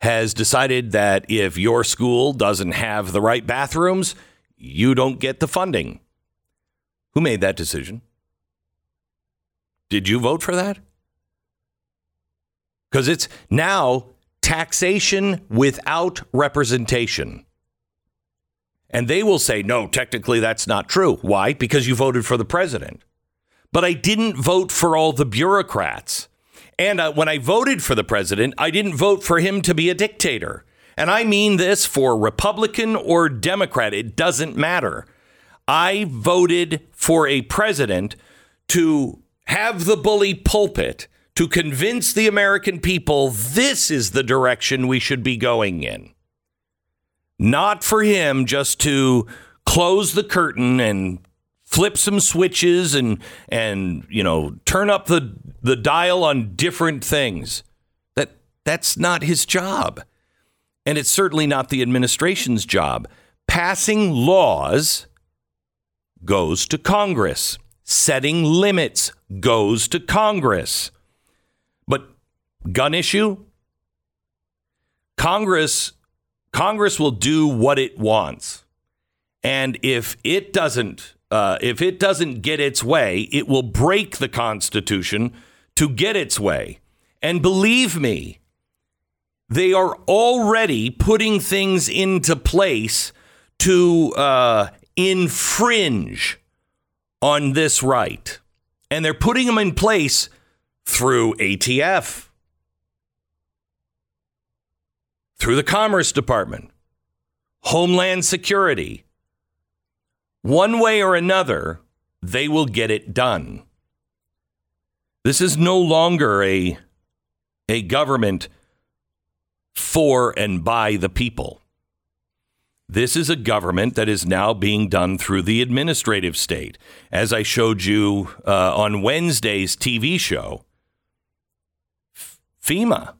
has decided that if your school doesn't have the right bathrooms, you don't get the funding. Who made that decision? Did you vote for that? Because it's now taxation without representation. And they will say, no, technically that's not true. Why? Because you voted for the president. But I didn't vote for all the bureaucrats. And uh, when I voted for the president, I didn't vote for him to be a dictator. And I mean this for Republican or Democrat, it doesn't matter. I voted for a president to have the bully pulpit to convince the American people this is the direction we should be going in. Not for him just to close the curtain and flip some switches and and you know turn up the the dial on different things. That that's not his job. And it's certainly not the administration's job. Passing laws goes to Congress. Setting limits goes to Congress. Gun issue? Congress Congress will do what it wants. And if it doesn't uh, if it doesn't get its way, it will break the Constitution to get its way. And believe me, they are already putting things into place to uh, infringe on this right. And they're putting them in place through ATF, through the Commerce Department, Homeland Security. One way or another, they will get it done. This is no longer a, a government for and by the people. This is a government that is now being done through the administrative state. As I showed you uh, on Wednesday's TV show, FEMA.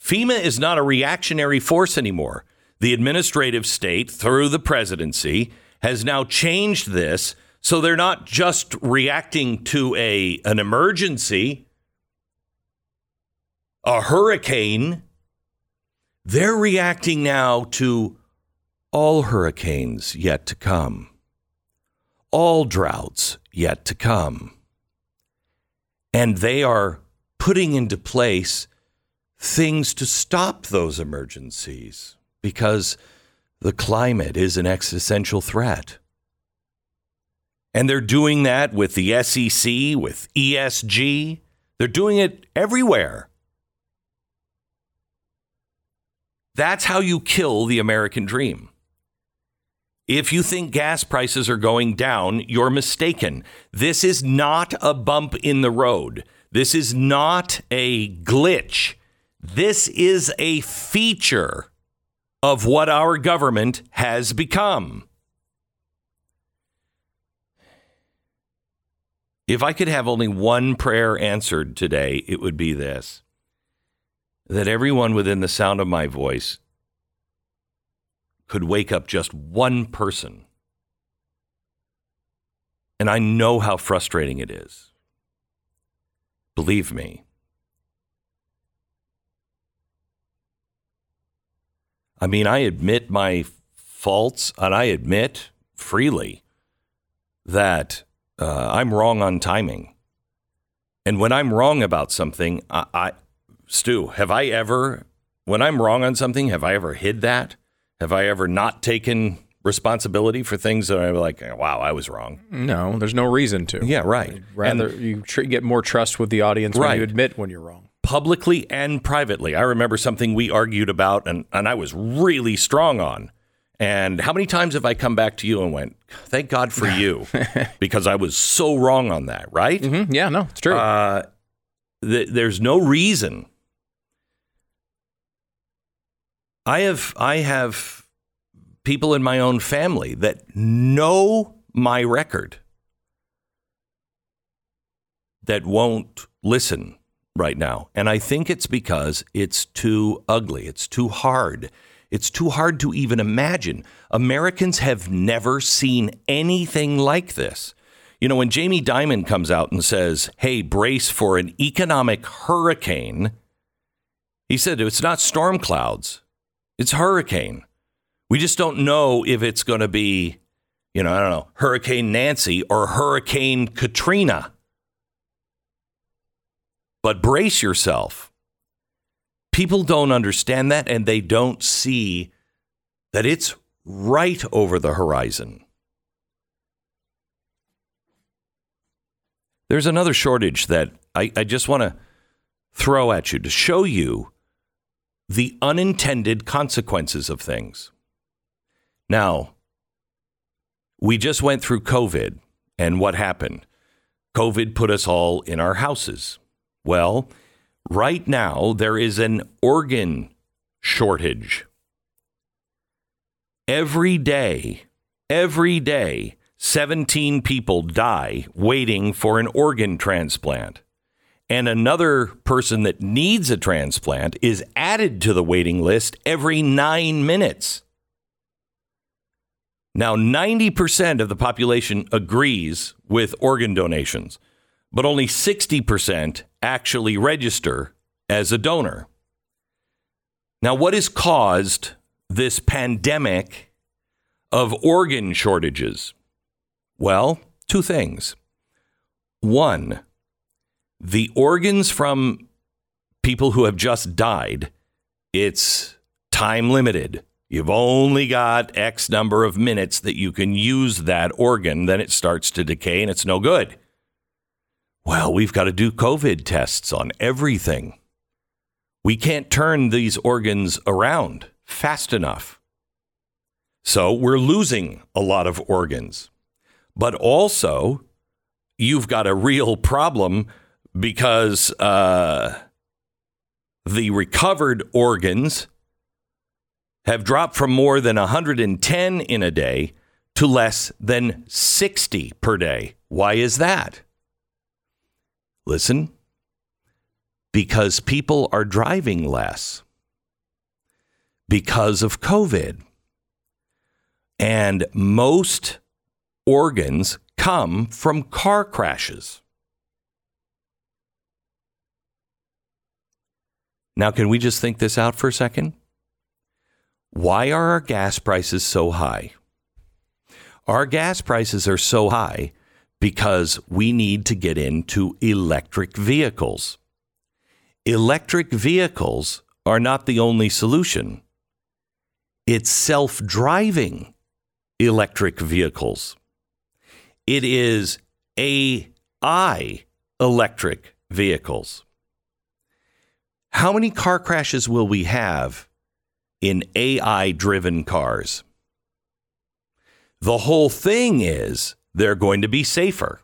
FEMA is not a reactionary force anymore. The administrative state, through the presidency, has now changed this so they're not just reacting to a an emergency, a hurricane. They're reacting now to all hurricanes yet to come, all droughts yet to come. And they are putting into place things to stop those emergencies because the climate is an existential threat. And they're doing that with the SEC, with ESG. They're doing it everywhere. That's how you kill the American dream. If you think gas prices are going down, you're mistaken. This is not a bump in the road. This is not a glitch. This is a feature of what our government has become. If I could have only one prayer answered today, it would be this that everyone within the sound of my voice could wake up just one person. And I know how frustrating it is. Believe me. I mean, I admit my faults and I admit freely that uh, I'm wrong on timing. And when I'm wrong about something, I, I, Stu, have I ever, when I'm wrong on something, have I ever hid that? Have I ever not taken responsibility for things that I'm like, wow, I was wrong? No, there's no reason to. Yeah, right. Rather And- you tr- get more trust with the audience when you admit when you're wrong. Publicly and privately. I remember something we argued about and, and I was really strong on. And how many times have I come back to you and went, thank God for you, because I was so wrong on that, right? Mm-hmm. Yeah, no, it's true. Uh, th- there's no reason. I have I have people in my own family that know my record that won't listen right now. And I think it's because it's too ugly. It's too hard. It's too hard to even imagine. Americans have never seen anything like this. You know, when Jamie Dimon comes out and says, hey, brace for an economic hurricane, he said it's not storm clouds, it's hurricane. We just don't know if it's going to be, you know, I don't know, Hurricane Nancy or Hurricane Katrina. But brace yourself. People don't understand that and they don't see that it's right over the horizon. There's another shortage that I, I just want to throw at you to show you the unintended consequences of things. Now, we just went through COVID, and what happened? COVID put us all in our houses. Well, right now, there is an organ shortage. Every day, every day, 17 people die waiting for an organ transplant. And another person that needs a transplant is added to the waiting list every nine minutes. Now, 90% of the population agrees with organ donations, but only 60% actually register as a donor. Now, what has caused this pandemic of organ shortages? Well, two things. One, the organs from people who have just died, it's time limited. You've only got X number of minutes that you can use that organ, then it starts to decay and it's no good. Well, we've got to do COVID tests on everything. We can't turn these organs around fast enough. So we're losing a lot of organs. But also, you've got a real problem because uh, the recovered organs have dropped from more than 110 in a day to less than 60 per day. Why is that? Listen, because people are driving less because of COVID. And most organs come from car crashes. Now, can we just think this out for a second? Why are our gas prices so high? Our gas prices are so high because we need to get into electric vehicles. Electric vehicles are not the only solution. It's self driving electric vehicles. It is AI electric vehicles. How many car crashes will we have in AI driven cars? The whole thing is they're going to be safer.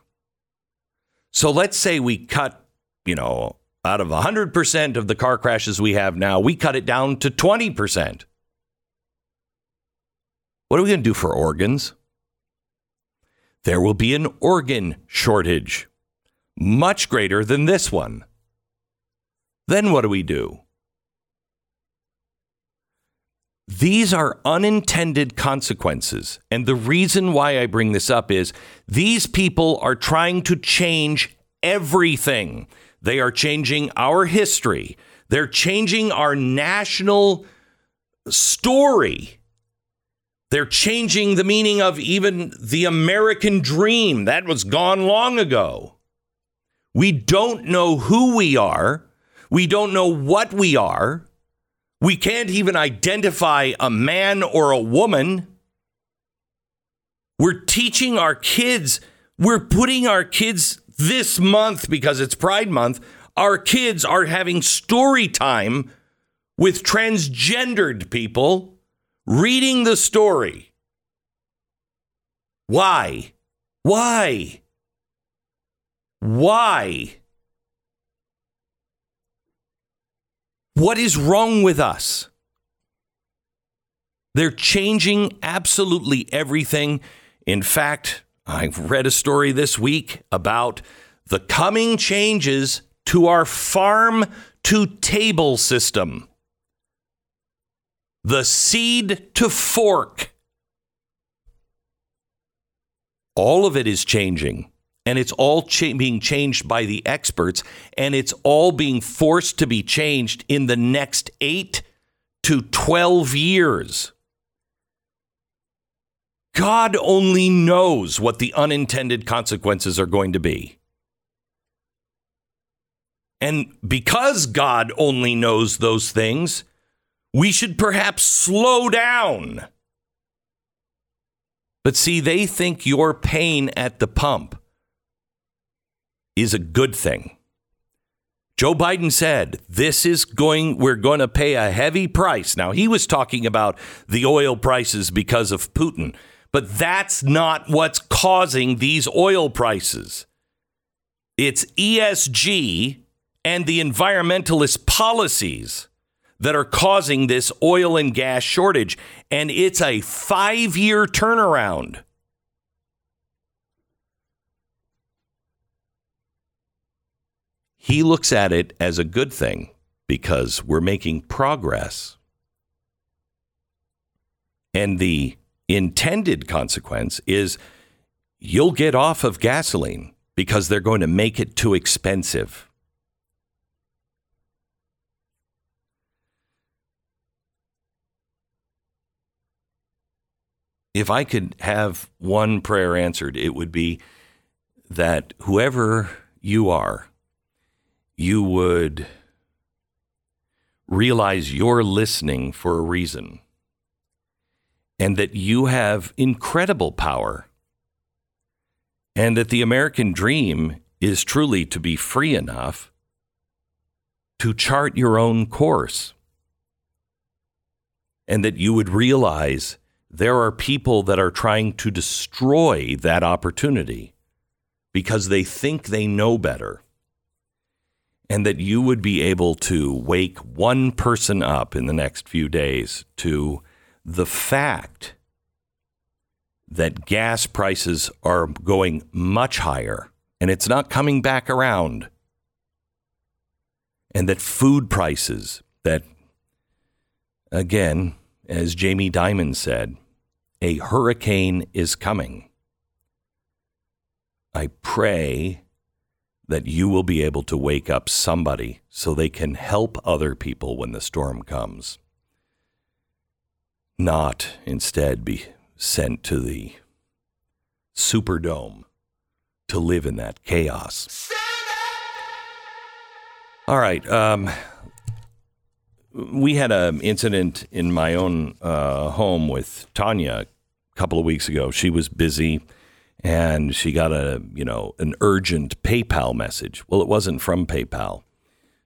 So let's say we cut, you know, out of 100% of the car crashes we have now, we cut it down to 20%. What are we going to do for organs? There will be an organ shortage, much greater than this one. Then what do we do? These are unintended consequences. And the reason why I bring this up is these people are trying to change everything. They are changing our history, they're changing our national story. They're changing the meaning of even the American dream. That was gone long ago. We don't know who we are. We don't know what we are. We can't even identify a man or a woman. We're teaching our kids, we're putting our kids this month because it's Pride Month. Our kids are having story time with transgendered people reading the story. Why? Why? Why? What is wrong with us? They're changing absolutely everything. In fact, I read a story this week about the coming changes to our farm to table system. the seed to fork. All of it is changing, and it's all cha- being changed by the experts, and it's all being forced to be changed in the next eight to 12 years. God only knows what the unintended consequences are going to be. And because God only knows those things, we should perhaps slow down. But see, they think your pain at the pump is a good thing. Joe Biden said, This is going, we're going to pay a heavy price. Now, he was talking about the oil prices because of Putin, but that's not what's causing these oil prices. It's ESG and the environmentalist policies that are causing this oil and gas shortage. And it's a five year turnaround. He looks at it as a good thing because we're making progress. And the intended consequence is you'll get off of gasoline because they're going to make it too expensive. if I could have one prayer answered, it would be that whoever you are, you would realize you're listening for a reason and that you have incredible power and that the American dream is truly to be free enough to chart your own course and that you would realize there are people that are trying to destroy that opportunity because they think they know better. And that you would be able to wake one person up in the next few days to the fact that gas prices are going much higher and it's not coming back around. And that food prices, that again, as Jamie Dimon said, a hurricane is coming. I pray that you will be able to wake up somebody so they can help other people when the storm comes. Not instead be sent to the Superdome to live in that chaos. All right. Um, we had an incident in my own uh, home with Tanya a couple of weeks ago. She was busy and she got a you know an urgent PayPal message. Well, it wasn't from PayPal,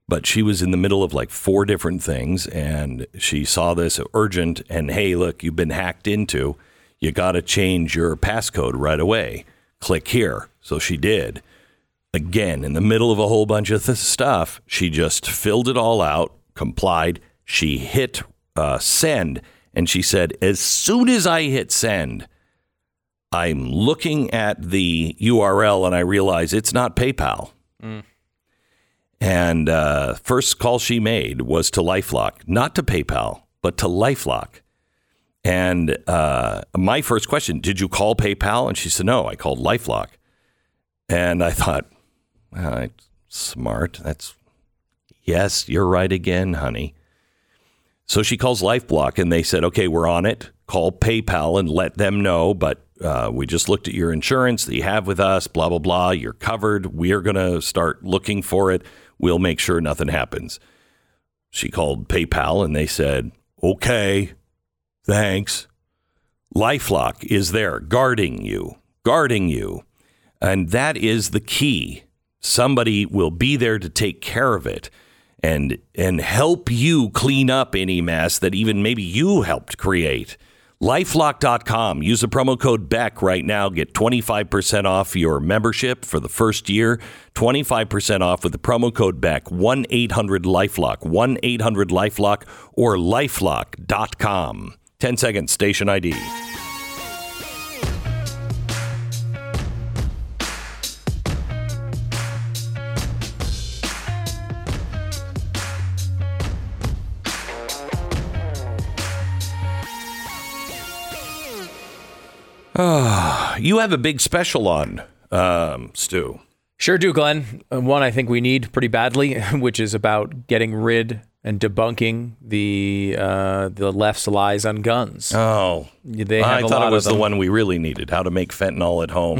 but she was in the middle of like four different things, and she saw this urgent. And hey, look, you've been hacked into. You got to change your passcode right away. Click here. So she did. Again, in the middle of a whole bunch of th- stuff, she just filled it all out, complied. She hit uh, send, and she said, as soon as I hit send, I'm looking at the URL and I realize it's not PayPal. Mm. And uh, first call she made was to LifeLock, not to PayPal, but to LifeLock. And uh, my first question, did you call PayPal? And she said, no, I called LifeLock. And I thought, well, smart. That's yes, you're right again, honey. So she calls LifeLock and they said, okay, we're on it. Call PayPal and let them know. But uh, we just looked at your insurance that you have with us, blah, blah, blah. You're covered. We're going to start looking for it. We'll make sure nothing happens. She called PayPal and they said, okay, thanks. Lifelock is there guarding you, guarding you. And that is the key. Somebody will be there to take care of it and and help you clean up any mess that even maybe you helped create. Lifelock.com. Use the promo code BECK right now. Get 25% off your membership for the first year. 25% off with the promo code BECK. 1 800 Lifelock. 1 800 Lifelock or lifelock.com. 10 seconds, station ID. you have a big special on, um, Stu. Sure do, Glenn. Uh, One I think we need pretty badly, which is about getting rid and debunking the uh, the left's lies on guns. Oh, they have I a thought lot it was the one we really needed: how to make fentanyl at home.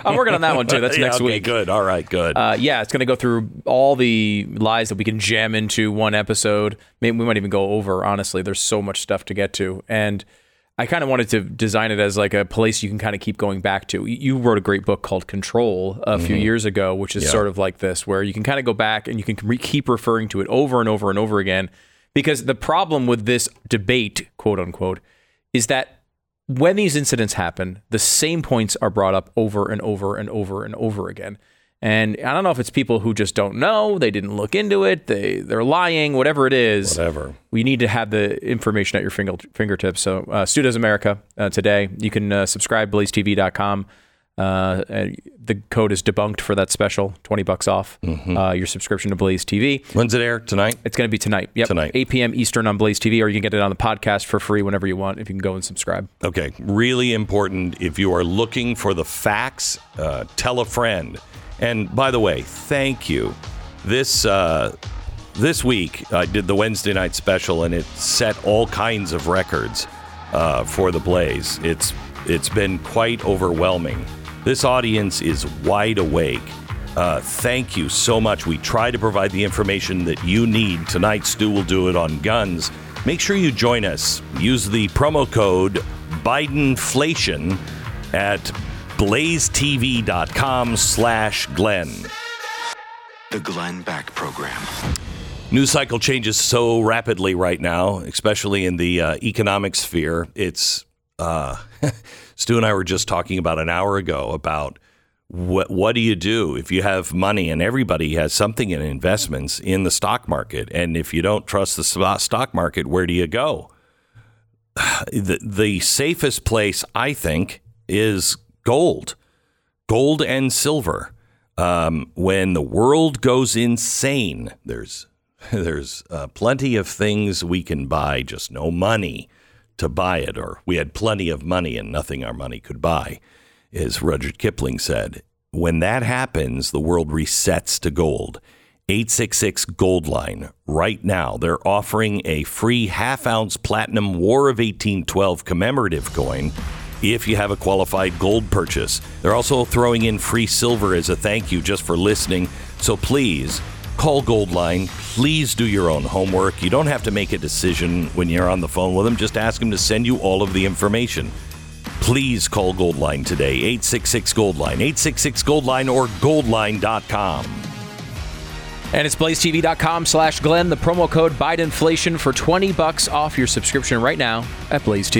I'm working on that one too. That's Yeah, next okay, week. Good. All right. Good. Uh, yeah, it's going to go through all the lies that we can jam into one episode. Maybe we might even go over. Honestly, there's so much stuff to get to, and I kind of wanted to design it as like a place you can kind of keep going back to. You- wrote a great book called Control a few Mhm. years ago, which is Yeah. sort of like this, where you can kind of go back and you can re- keep referring to it over and over and over again. Because the problem with this debate, quote unquote, is that when these incidents happen, the same points are brought up over and over and over and over again. And I don't know if it's people who just don't know, they didn't look into it, they they're lying, whatever it is. Whatever. We need to have the information at your finger, fingertips. So, uh, Stu Does America uh, today. You can uh, subscribe blazetv.com. Uh, and the code is debunked for that special, 20 bucks off uh, your subscription to Blaze TV. When's it air? Tonight? It's going to be tonight. Yep. Tonight. 8 p.m. Eastern on Blaze TV, or you can get it on the podcast for free whenever you want if you can go and subscribe. Okay, really important. If you are looking for the facts, uh, tell a friend. And by the way, thank you. This uh, this week I did the Wednesday night special, and it set all kinds of records uh, for the Blaze. It's it's been quite overwhelming. This audience is wide awake. Uh, thank you so much. We try to provide the information that you need. Tonight, Stu will do it on guns. Make sure you join us. Use the promo code Bidenflation at blazetv.com slash Glenn. The Glenn Beck Program. News cycle changes so rapidly right now, especially in the uh, economic sphere. It's uh, Stu and I were just talking about an hour ago about what what do you do if you have money and everybody has something in investments in the stock market, and if you don't trust the stock market, where do you go? The the safest place, I think, is gold, gold and silver. Um, when the world goes insane, there's there's uh, plenty of things we can buy, just no money to buy it, or we had plenty of money and nothing our money could buy, as Rudyard Kipling said. When that happens, the world resets to gold. 866 Goldline. Right now, they're offering a free half ounce platinum War of 1812 commemorative coin if you have a qualified gold purchase. They're also throwing in free silver as a thank you just for listening. So please call Goldline. Please do your own homework. You don't have to make a decision when you're on the phone with them. Just ask them to send you all of the information. Please call Goldline today, 866 Goldline, 866 Goldline or goldline.com. And it's blazetv.com slash Glenn, the promo code Bidenflation for 20 bucks off your subscription right now at Blaze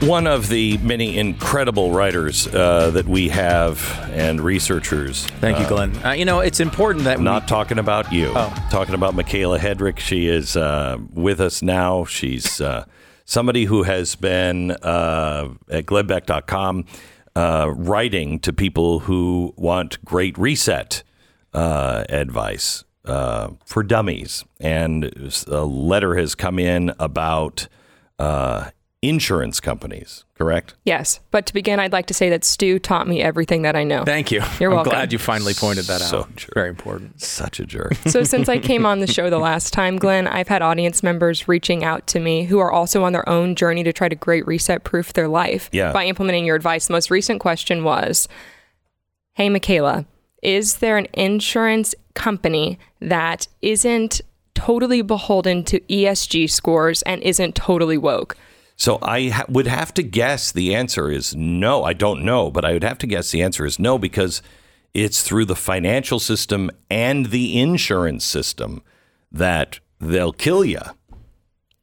One of the many incredible writers uh, that we have and researchers. Thank you, uh, Glenn. Uh, you know, it's important that not talking about you. Oh. Talking about Mikayla Hedrick. She is uh, with us now. She's uh, somebody who has been uh, at glennbeck.com uh, writing to people who want great reset uh, advice uh, for dummies. And a letter has come in about uh, insurance companies, correct? Yes, but to begin, I'd like to say that Stu taught me everything that I know. Thank you. You're I'm welcome. glad you finally pointed that So out. Very important. Such a jerk. So, since I came on the show the last time, Glenn, I've had audience members reaching out to me who are also on their own journey to try to great reset proof their life Yeah. by implementing your advice. The most recent question was Hey, Mikayla, is there an insurance company that isn't totally beholden to ESG scores and isn't totally woke? So I ha- would have to guess the answer is no. I don't know, but I would have to guess the answer is no because it's through the financial system and the insurance system that they'll kill you.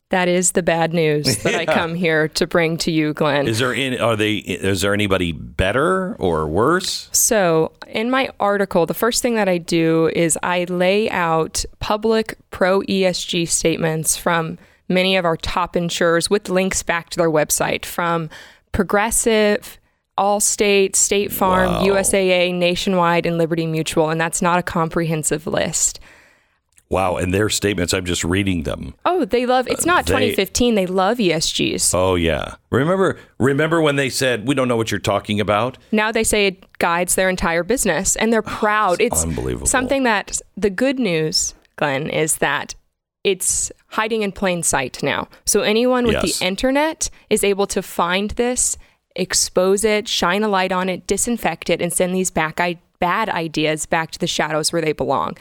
That is the bad news that I come here to bring to you, Glenn. Is there any, are they is there anybody better or worse? So, in my article, the first thing that I do is I lay out public pro ESG statements from many of our top insurers with links back to their website from Progressive, Allstate, State Farm, Wow. USAA, Nationwide, and Liberty Mutual, and that's not a comprehensive list. Wow, and their statements, I'm just reading them. Oh, they love. It's not they- 2015. They love ESGs. Oh yeah. Remember remember when they said we don't know what you're talking about? Now they say it guides their entire business, and they're oh, proud. it's unbelievable. something that the good news, Glenn, is that it's hiding in plain sight now. So anyone with Yes. the internet is able to find this, expose it, shine a light on it, disinfect it, and send these back I- bad ideas back to the shadows where they belong.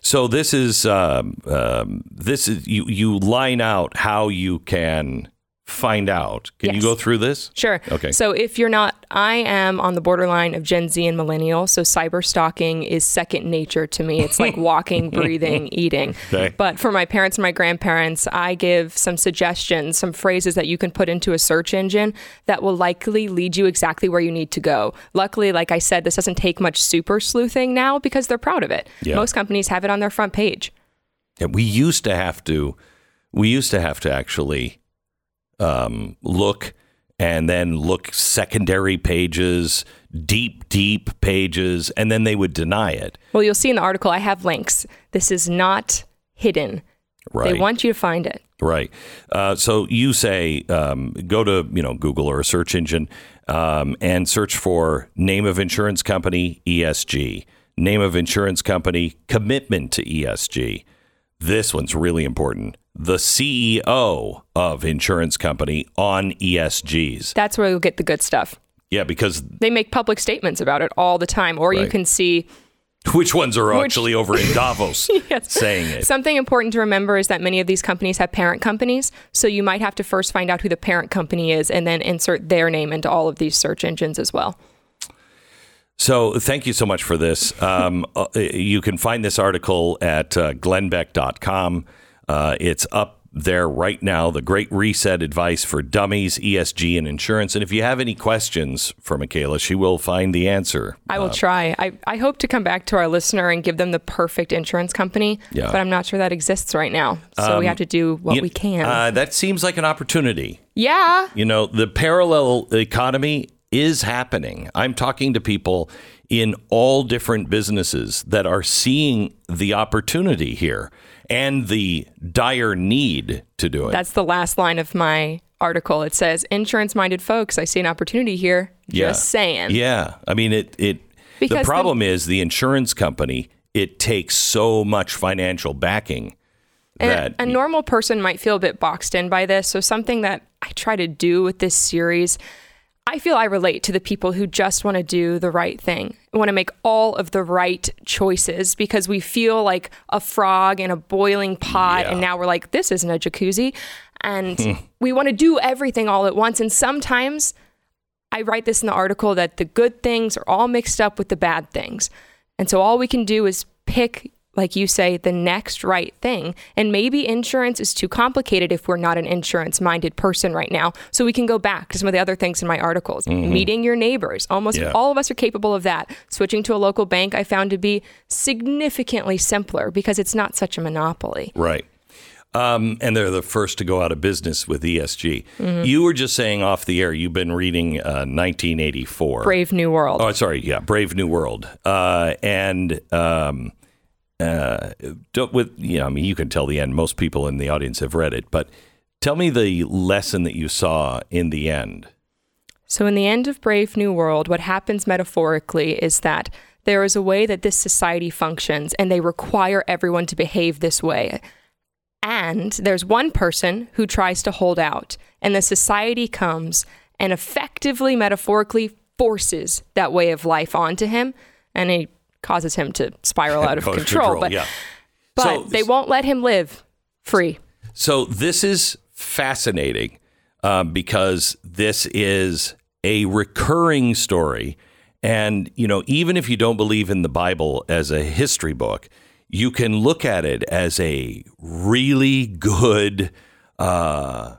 So this is um, um, this is you you line out how you can find out. Can you go through this? Sure. Okay. So if you're not, I am on the borderline of Gen Z and millennial. So cyber stalking is second nature to me. It's like walking, breathing, eating. Okay. But for my parents and my grandparents, I give some suggestions, some phrases that you can put into a search engine that will likely lead you exactly where you need to go. Luckily, like I said, this doesn't take much super sleuthing now because they're proud of it. Yeah. Most companies have it on their front page. Yeah, we used to have to we used to have to actually um, look and then look secondary pages, deep deep pages, and then they would deny it. Well, you'll see in the article, I have links. This is not hidden. Right. They want you to find it. Right. Uh, so you say um, go to you know Google or a search engine um, and search for name of insurance company ESG, name of insurance company commitment to ESG. This one's really important. The CEO of insurance company on ESGs. That's where you'll get the good stuff. Yeah, because They make public statements about it all the time, or you can see which ones are Which- actually over in Davos Yes. saying it? Something important to remember is that many of these companies have parent companies, so you might have to first find out who the parent company is and then insert their name into all of these search engines as well. So thank you so much for this. Um, uh, you can find this article at uh, glennbeck.com. Uh, it's up there right now. The Great Reset Advice for Dummies, ESG, and Insurance. And if you have any questions for Mikayla, she will find the answer. I will Uh, try. I, I hope to come back to our listener and give them the perfect insurance company, Yeah. but I'm not sure that exists right now. So we Um, have to do what you- we can. Uh, that seems like an opportunity. yeah. You know, the parallel economy is happening. I'm talking to people in all different businesses that are seeing the opportunity here and the dire need to do it. That's the last line of my article. It says, insurance minded folks, I see an opportunity here. Just saying. Yeah. I mean, it, it, the Because the- problem is the insurance company, it takes so much financial backing that a normal person might feel a bit boxed in by this. So, something that I try to do with this series, I feel I relate to the people who just want to do the right thing, want to make all of the right choices because we feel like a frog in a boiling pot. And now we're like, this isn't a jacuzzi. And Hmm. we want to do everything all at once. And sometimes I write this in the article that the good things are all mixed up with the bad things. And so all we can do is pick, like you say, the next right thing. And maybe insurance is too complicated if we're not an insurance minded person right now. So we can go back to some of the other things in my articles. Mhm. Meeting your neighbors. Almost Yeah. all of us are capable of that. Switching to a local bank I found to be significantly simpler because it's not such a monopoly. Right. Um, and they're the first to go out of business with ESG. Mhm. You were just saying off the air, you've been reading uh, 1984. Brave New World. Oh, sorry. Yeah. Brave New World. Uh, and um, uh, with, you know, I mean, you can tell the end. Most people in the audience have read it. But tell me the lesson that you saw in the end. So, in the end of Brave New World, what happens metaphorically is that there is a way that this society functions, and they require everyone to behave this way. And there's one person who tries to hold out, and the society comes and effectively, metaphorically, forces that way of life onto him, and it causes him to spiral out of Cause control. But, yeah. but So- they won't let him live free. So this is fascinating um, because this is a recurring story, and you know, even if you don't believe in the Bible as a history book, you can look at it as a really good uh,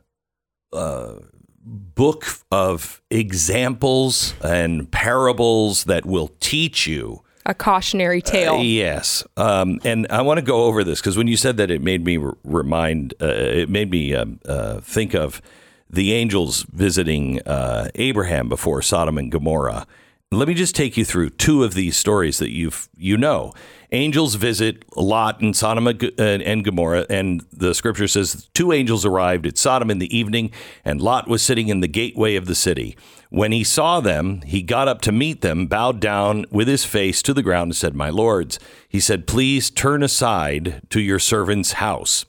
uh, book of examples and parables that will teach you. A cautionary tale. Uh, yes, um, and I want to go over this because when you said that, it made me r- remind, uh, it made me um, uh, think of the angels visiting uh, Abraham before Sodom and Gomorrah. Let me just take you through two of these stories that you've you know. Angels visit Lot and Sodom and Gomorrah, and the scripture says two angels arrived at Sodom in the evening, and Lot was sitting in the gateway of the city. When he saw them, he got up to meet them, bowed down with his face to the ground, and said, My lords, he said, please turn aside to your servant's house.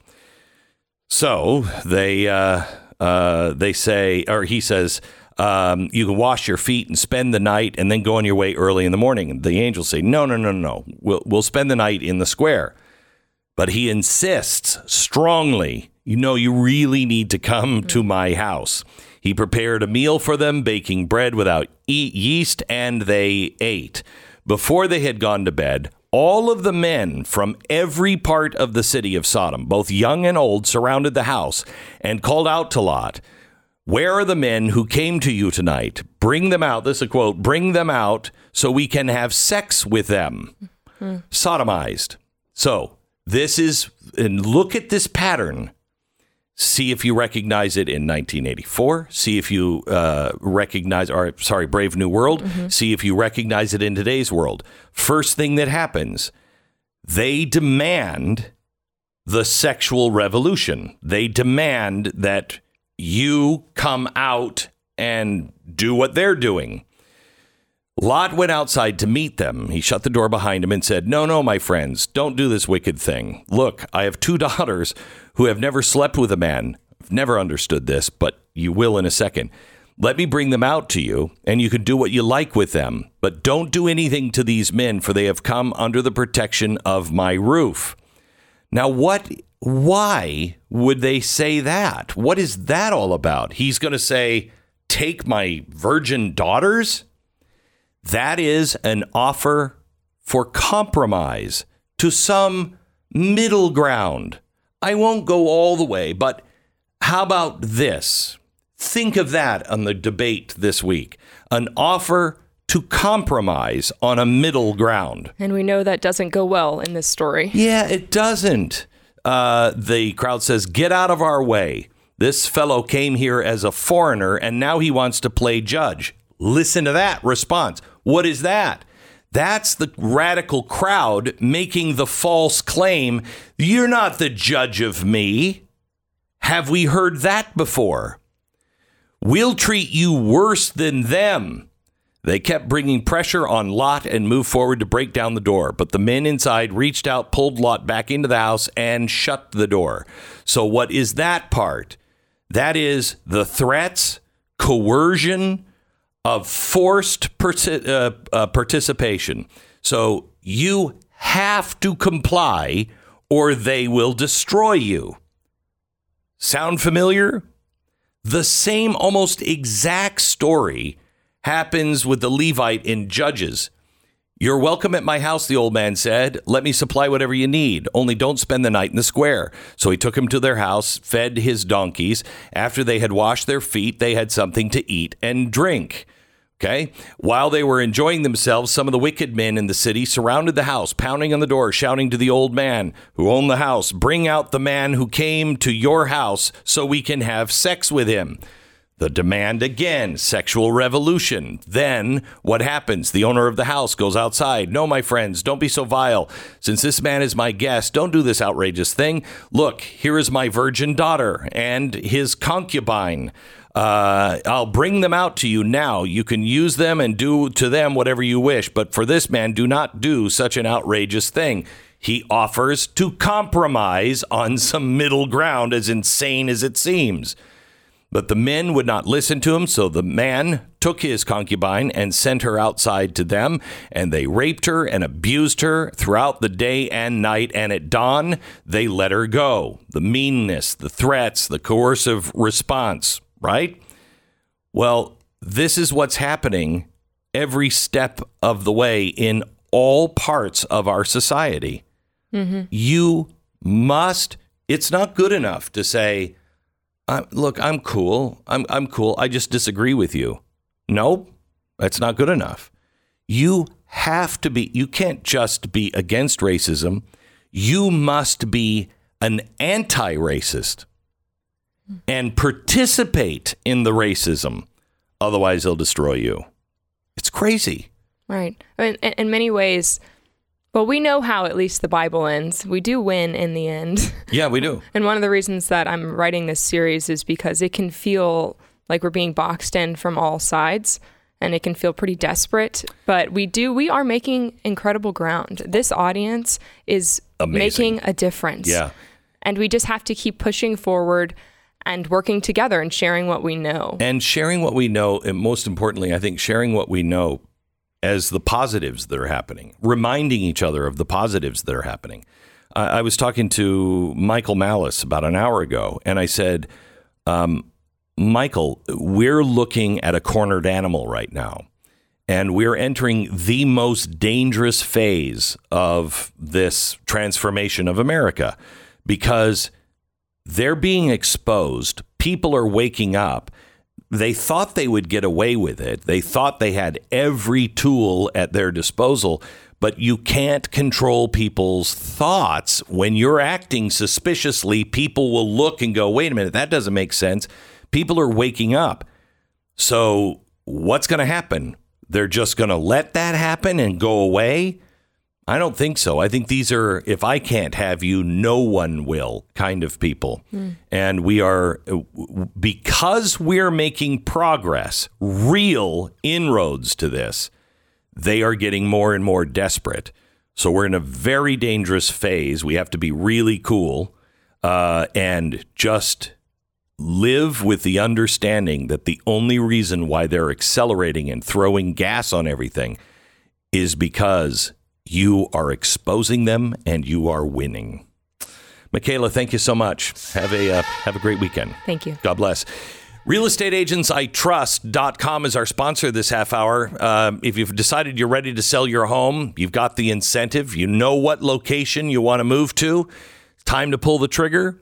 So they uh, uh, they say, or he says, um, you can wash your feet and spend the night, and then go on your way early in the morning. And the angels say, no, no, no, no, we'll we'll spend the night in the square. But he insists strongly, you know, you really need to come to my house. He prepared a meal for them, baking bread without yeast, and they ate. Before they had gone to bed, all of the men from every part of the city of Sodom, both young and old, surrounded the house and called out to Lot, Where are the men who came to you tonight? Bring them out. This is a quote bring them out so we can have sex with them. Hmm. Sodomized. So, this is, and look at this pattern. See if you recognize it in 1984. See if you uh, recognize, or sorry, Brave New World. See if you recognize it in today's world. First thing that happens, they demand the sexual revolution. They demand that you come out and do what they're doing. Lot went outside to meet them. He shut the door behind him and said, No, no, my friends, don't do this wicked thing. Look, I have two daughters who have never slept with a man. Never understood this, but you will in a second. Let me bring them out to you, and you can do what you like with them. But don't do anything to these men, for they have come under the protection of my roof. Now, what? Why would they say that? What is that all about? He's going to say, Take my virgin daughters? That is an offer for compromise to some middle ground. I won't go all the way, but how about this? Think of that on the debate this week an offer to compromise on a middle ground. And we know that doesn't go well in this story. Yeah, it doesn't. Uh, the crowd says, Get out of our way. This fellow came here as a foreigner and now he wants to play judge. Listen to that response. What is that? That's the radical crowd making the false claim You're not the judge of me. Have we heard that before? We'll treat you worse than them. They kept bringing pressure on Lot and moved forward to break down the door, but the men inside reached out, pulled Lot back into the house, and shut the door. So, what is that part? That is the threats, coercion of forced parti- uh, uh, participation. So, you have to comply or they will destroy you. Sound familiar? The same, almost exact story happens with the Levite in Judges. You're welcome at my house, the old man said. Let me supply whatever you need. Only don't spend the night in the square. So he took him to their house, fed his donkeys. After they had washed their feet, they had something to eat and drink. Okay. While they were enjoying themselves, some of the wicked men in the city surrounded the house, pounding on the door, shouting to the old man who owned the house, Bring out the man who came to your house so we can have sex with him. The demand again, sexual revolution. Then what happens? The owner of the house goes outside. No, my friends, don't be so vile. Since this man is my guest, don't do this outrageous thing. Look, here is my virgin daughter and his concubine. Uh, I'll bring them out to you now. You can use them and do to them whatever you wish. But for this man, do not do such an outrageous thing. He offers to compromise on some middle ground, as insane as it seems. But the men would not listen to him, so the man took his concubine and sent her outside to them, and they raped her and abused her throughout the day and night, and at dawn they let her go. The meanness, the threats, the coercive response, right? Well, this is what's happening every step of the way in all parts of our society. Mm-hmm. You must, it's not good enough to say, I, look, I'm cool. I'm, I'm cool. I just disagree with you. Nope, that's not good enough. You have to be, you can't just be against racism. You must be an anti racist. And participate in the racism. Otherwise, they'll destroy you. It's crazy. Right. I mean, in, many ways, well, we know how at least the Bible ends. We do win in the end. Yeah, we do. And one of the reasons that I'm writing this series is because it can feel like we're being boxed in from all sides and it can feel pretty desperate. But we do, we are making incredible ground. This audience is Amazing. making a difference. Yeah. And we just have to keep pushing forward and working together and sharing what we know. And sharing what we know, and most importantly, I think sharing what we know as the positives that are happening, reminding each other of the positives that are happening. I was talking to Michael Malice about an hour ago, and I said, um, Michael, we're looking at a cornered animal right now. And we're entering the most dangerous phase of this transformation of America because they're being exposed. People are waking up. They thought they would get away with it. They thought they had every tool at their disposal, but you can't control people's thoughts. When you're acting suspiciously, people will look and go, wait a minute, that doesn't make sense. People are waking up. So, what's going to happen? They're just going to let that happen and go away? I don't think so. I think these are, if I can't have you, no one will kind of people. And we are, because we're making progress, real inroads to this, they are getting more and more desperate. So we're in a very dangerous phase. We have to be really cool uh, and just live with the understanding that the only reason why they're accelerating and throwing gas on everything is because you are exposing them and you are winning. Mikayla, thank you so much. Have a uh, have a great weekend. Thank you. God bless. RealestateAgentsITrust.com is our sponsor this half hour. Uh, if you've decided you're ready to sell your home, you've got the incentive, you know what location you want to move to, time to pull the trigger.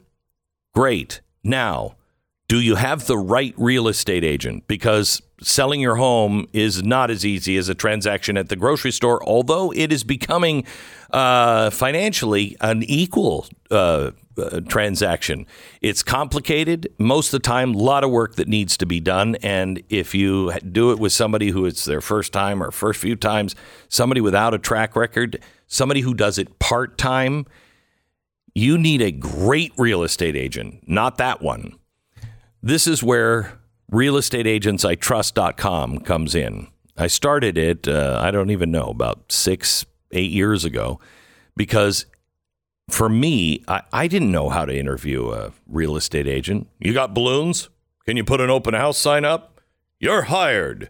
Great. Now, do you have the right real estate agent? Because selling your home is not as easy as a transaction at the grocery store, although it is becoming uh, financially an equal uh, uh, transaction. It's complicated. Most of the time, a lot of work that needs to be done. And if you do it with somebody who it's their first time or first few times, somebody without a track record, somebody who does it part time, you need a great real estate agent, not that one. This is where realestateagentsitrust.com comes in. I started it, uh, I don't even know, about six, eight years ago, because for me, I, I didn't know how to interview a real estate agent. You got balloons? Can you put an open house sign up? You're hired.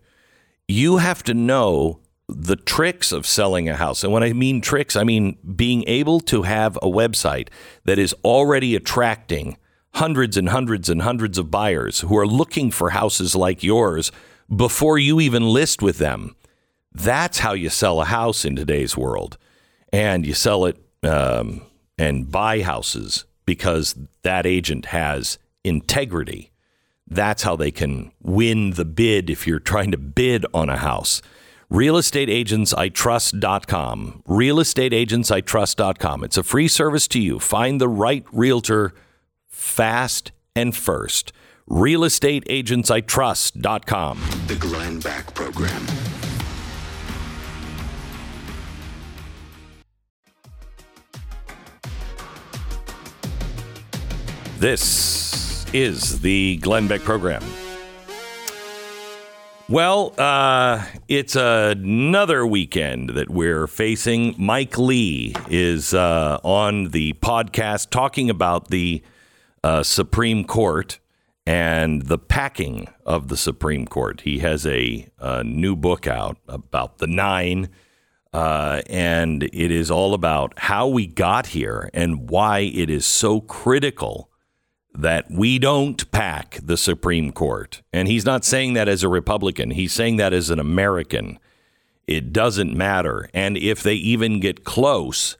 You have to know the tricks of selling a house. And when I mean tricks, I mean being able to have a website that is already attracting hundreds and hundreds and hundreds of buyers who are looking for houses like yours before you even list with them. That's how you sell a house in today's world. And you sell it um, and buy houses because that agent has integrity. That's how they can win the bid if you're trying to bid on a house. RealestateAgentsITrust.com. RealestateAgentsITrust.com. It's a free service to you. Find the right realtor fast and first. RealestateAgentsITrust.com. The Glenn Beck Program. This is the Glenn Beck program. Well, uh, it's another weekend that we're facing. Mike Lee is uh, on the podcast talking about the uh, Supreme Court and the packing of the Supreme Court. He has a, a new book out about the nine, uh, and it is all about how we got here and why it is so critical that we don't pack the Supreme Court. And he's not saying that as a Republican, he's saying that as an American. It doesn't matter. And if they even get close,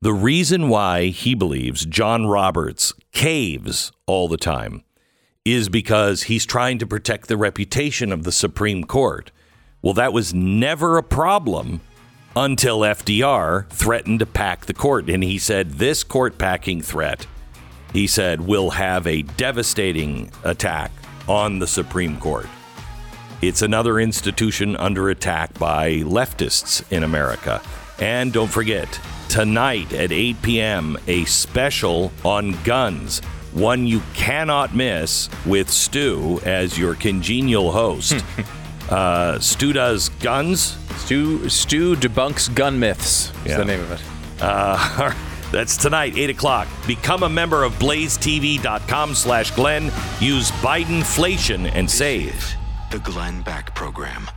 the reason why he believes John Roberts caves all the time is because he's trying to protect the reputation of the Supreme Court. Well, that was never a problem until FDR threatened to pack the court. And he said, This court packing threat he said, will have a devastating attack on the Supreme Court. It's another institution under attack by leftists in America. And don't forget, tonight at 8 p.m., a special on guns. One you cannot miss with Stu as your congenial host. uh, Stu does guns. Stu Stu debunks gun myths. Is Yeah. the name of it. Uh, that's tonight, 8 o'clock. Become a member of blazetv.com slash Glenn. Use Bidenflation and save. The Glenn Beck Program.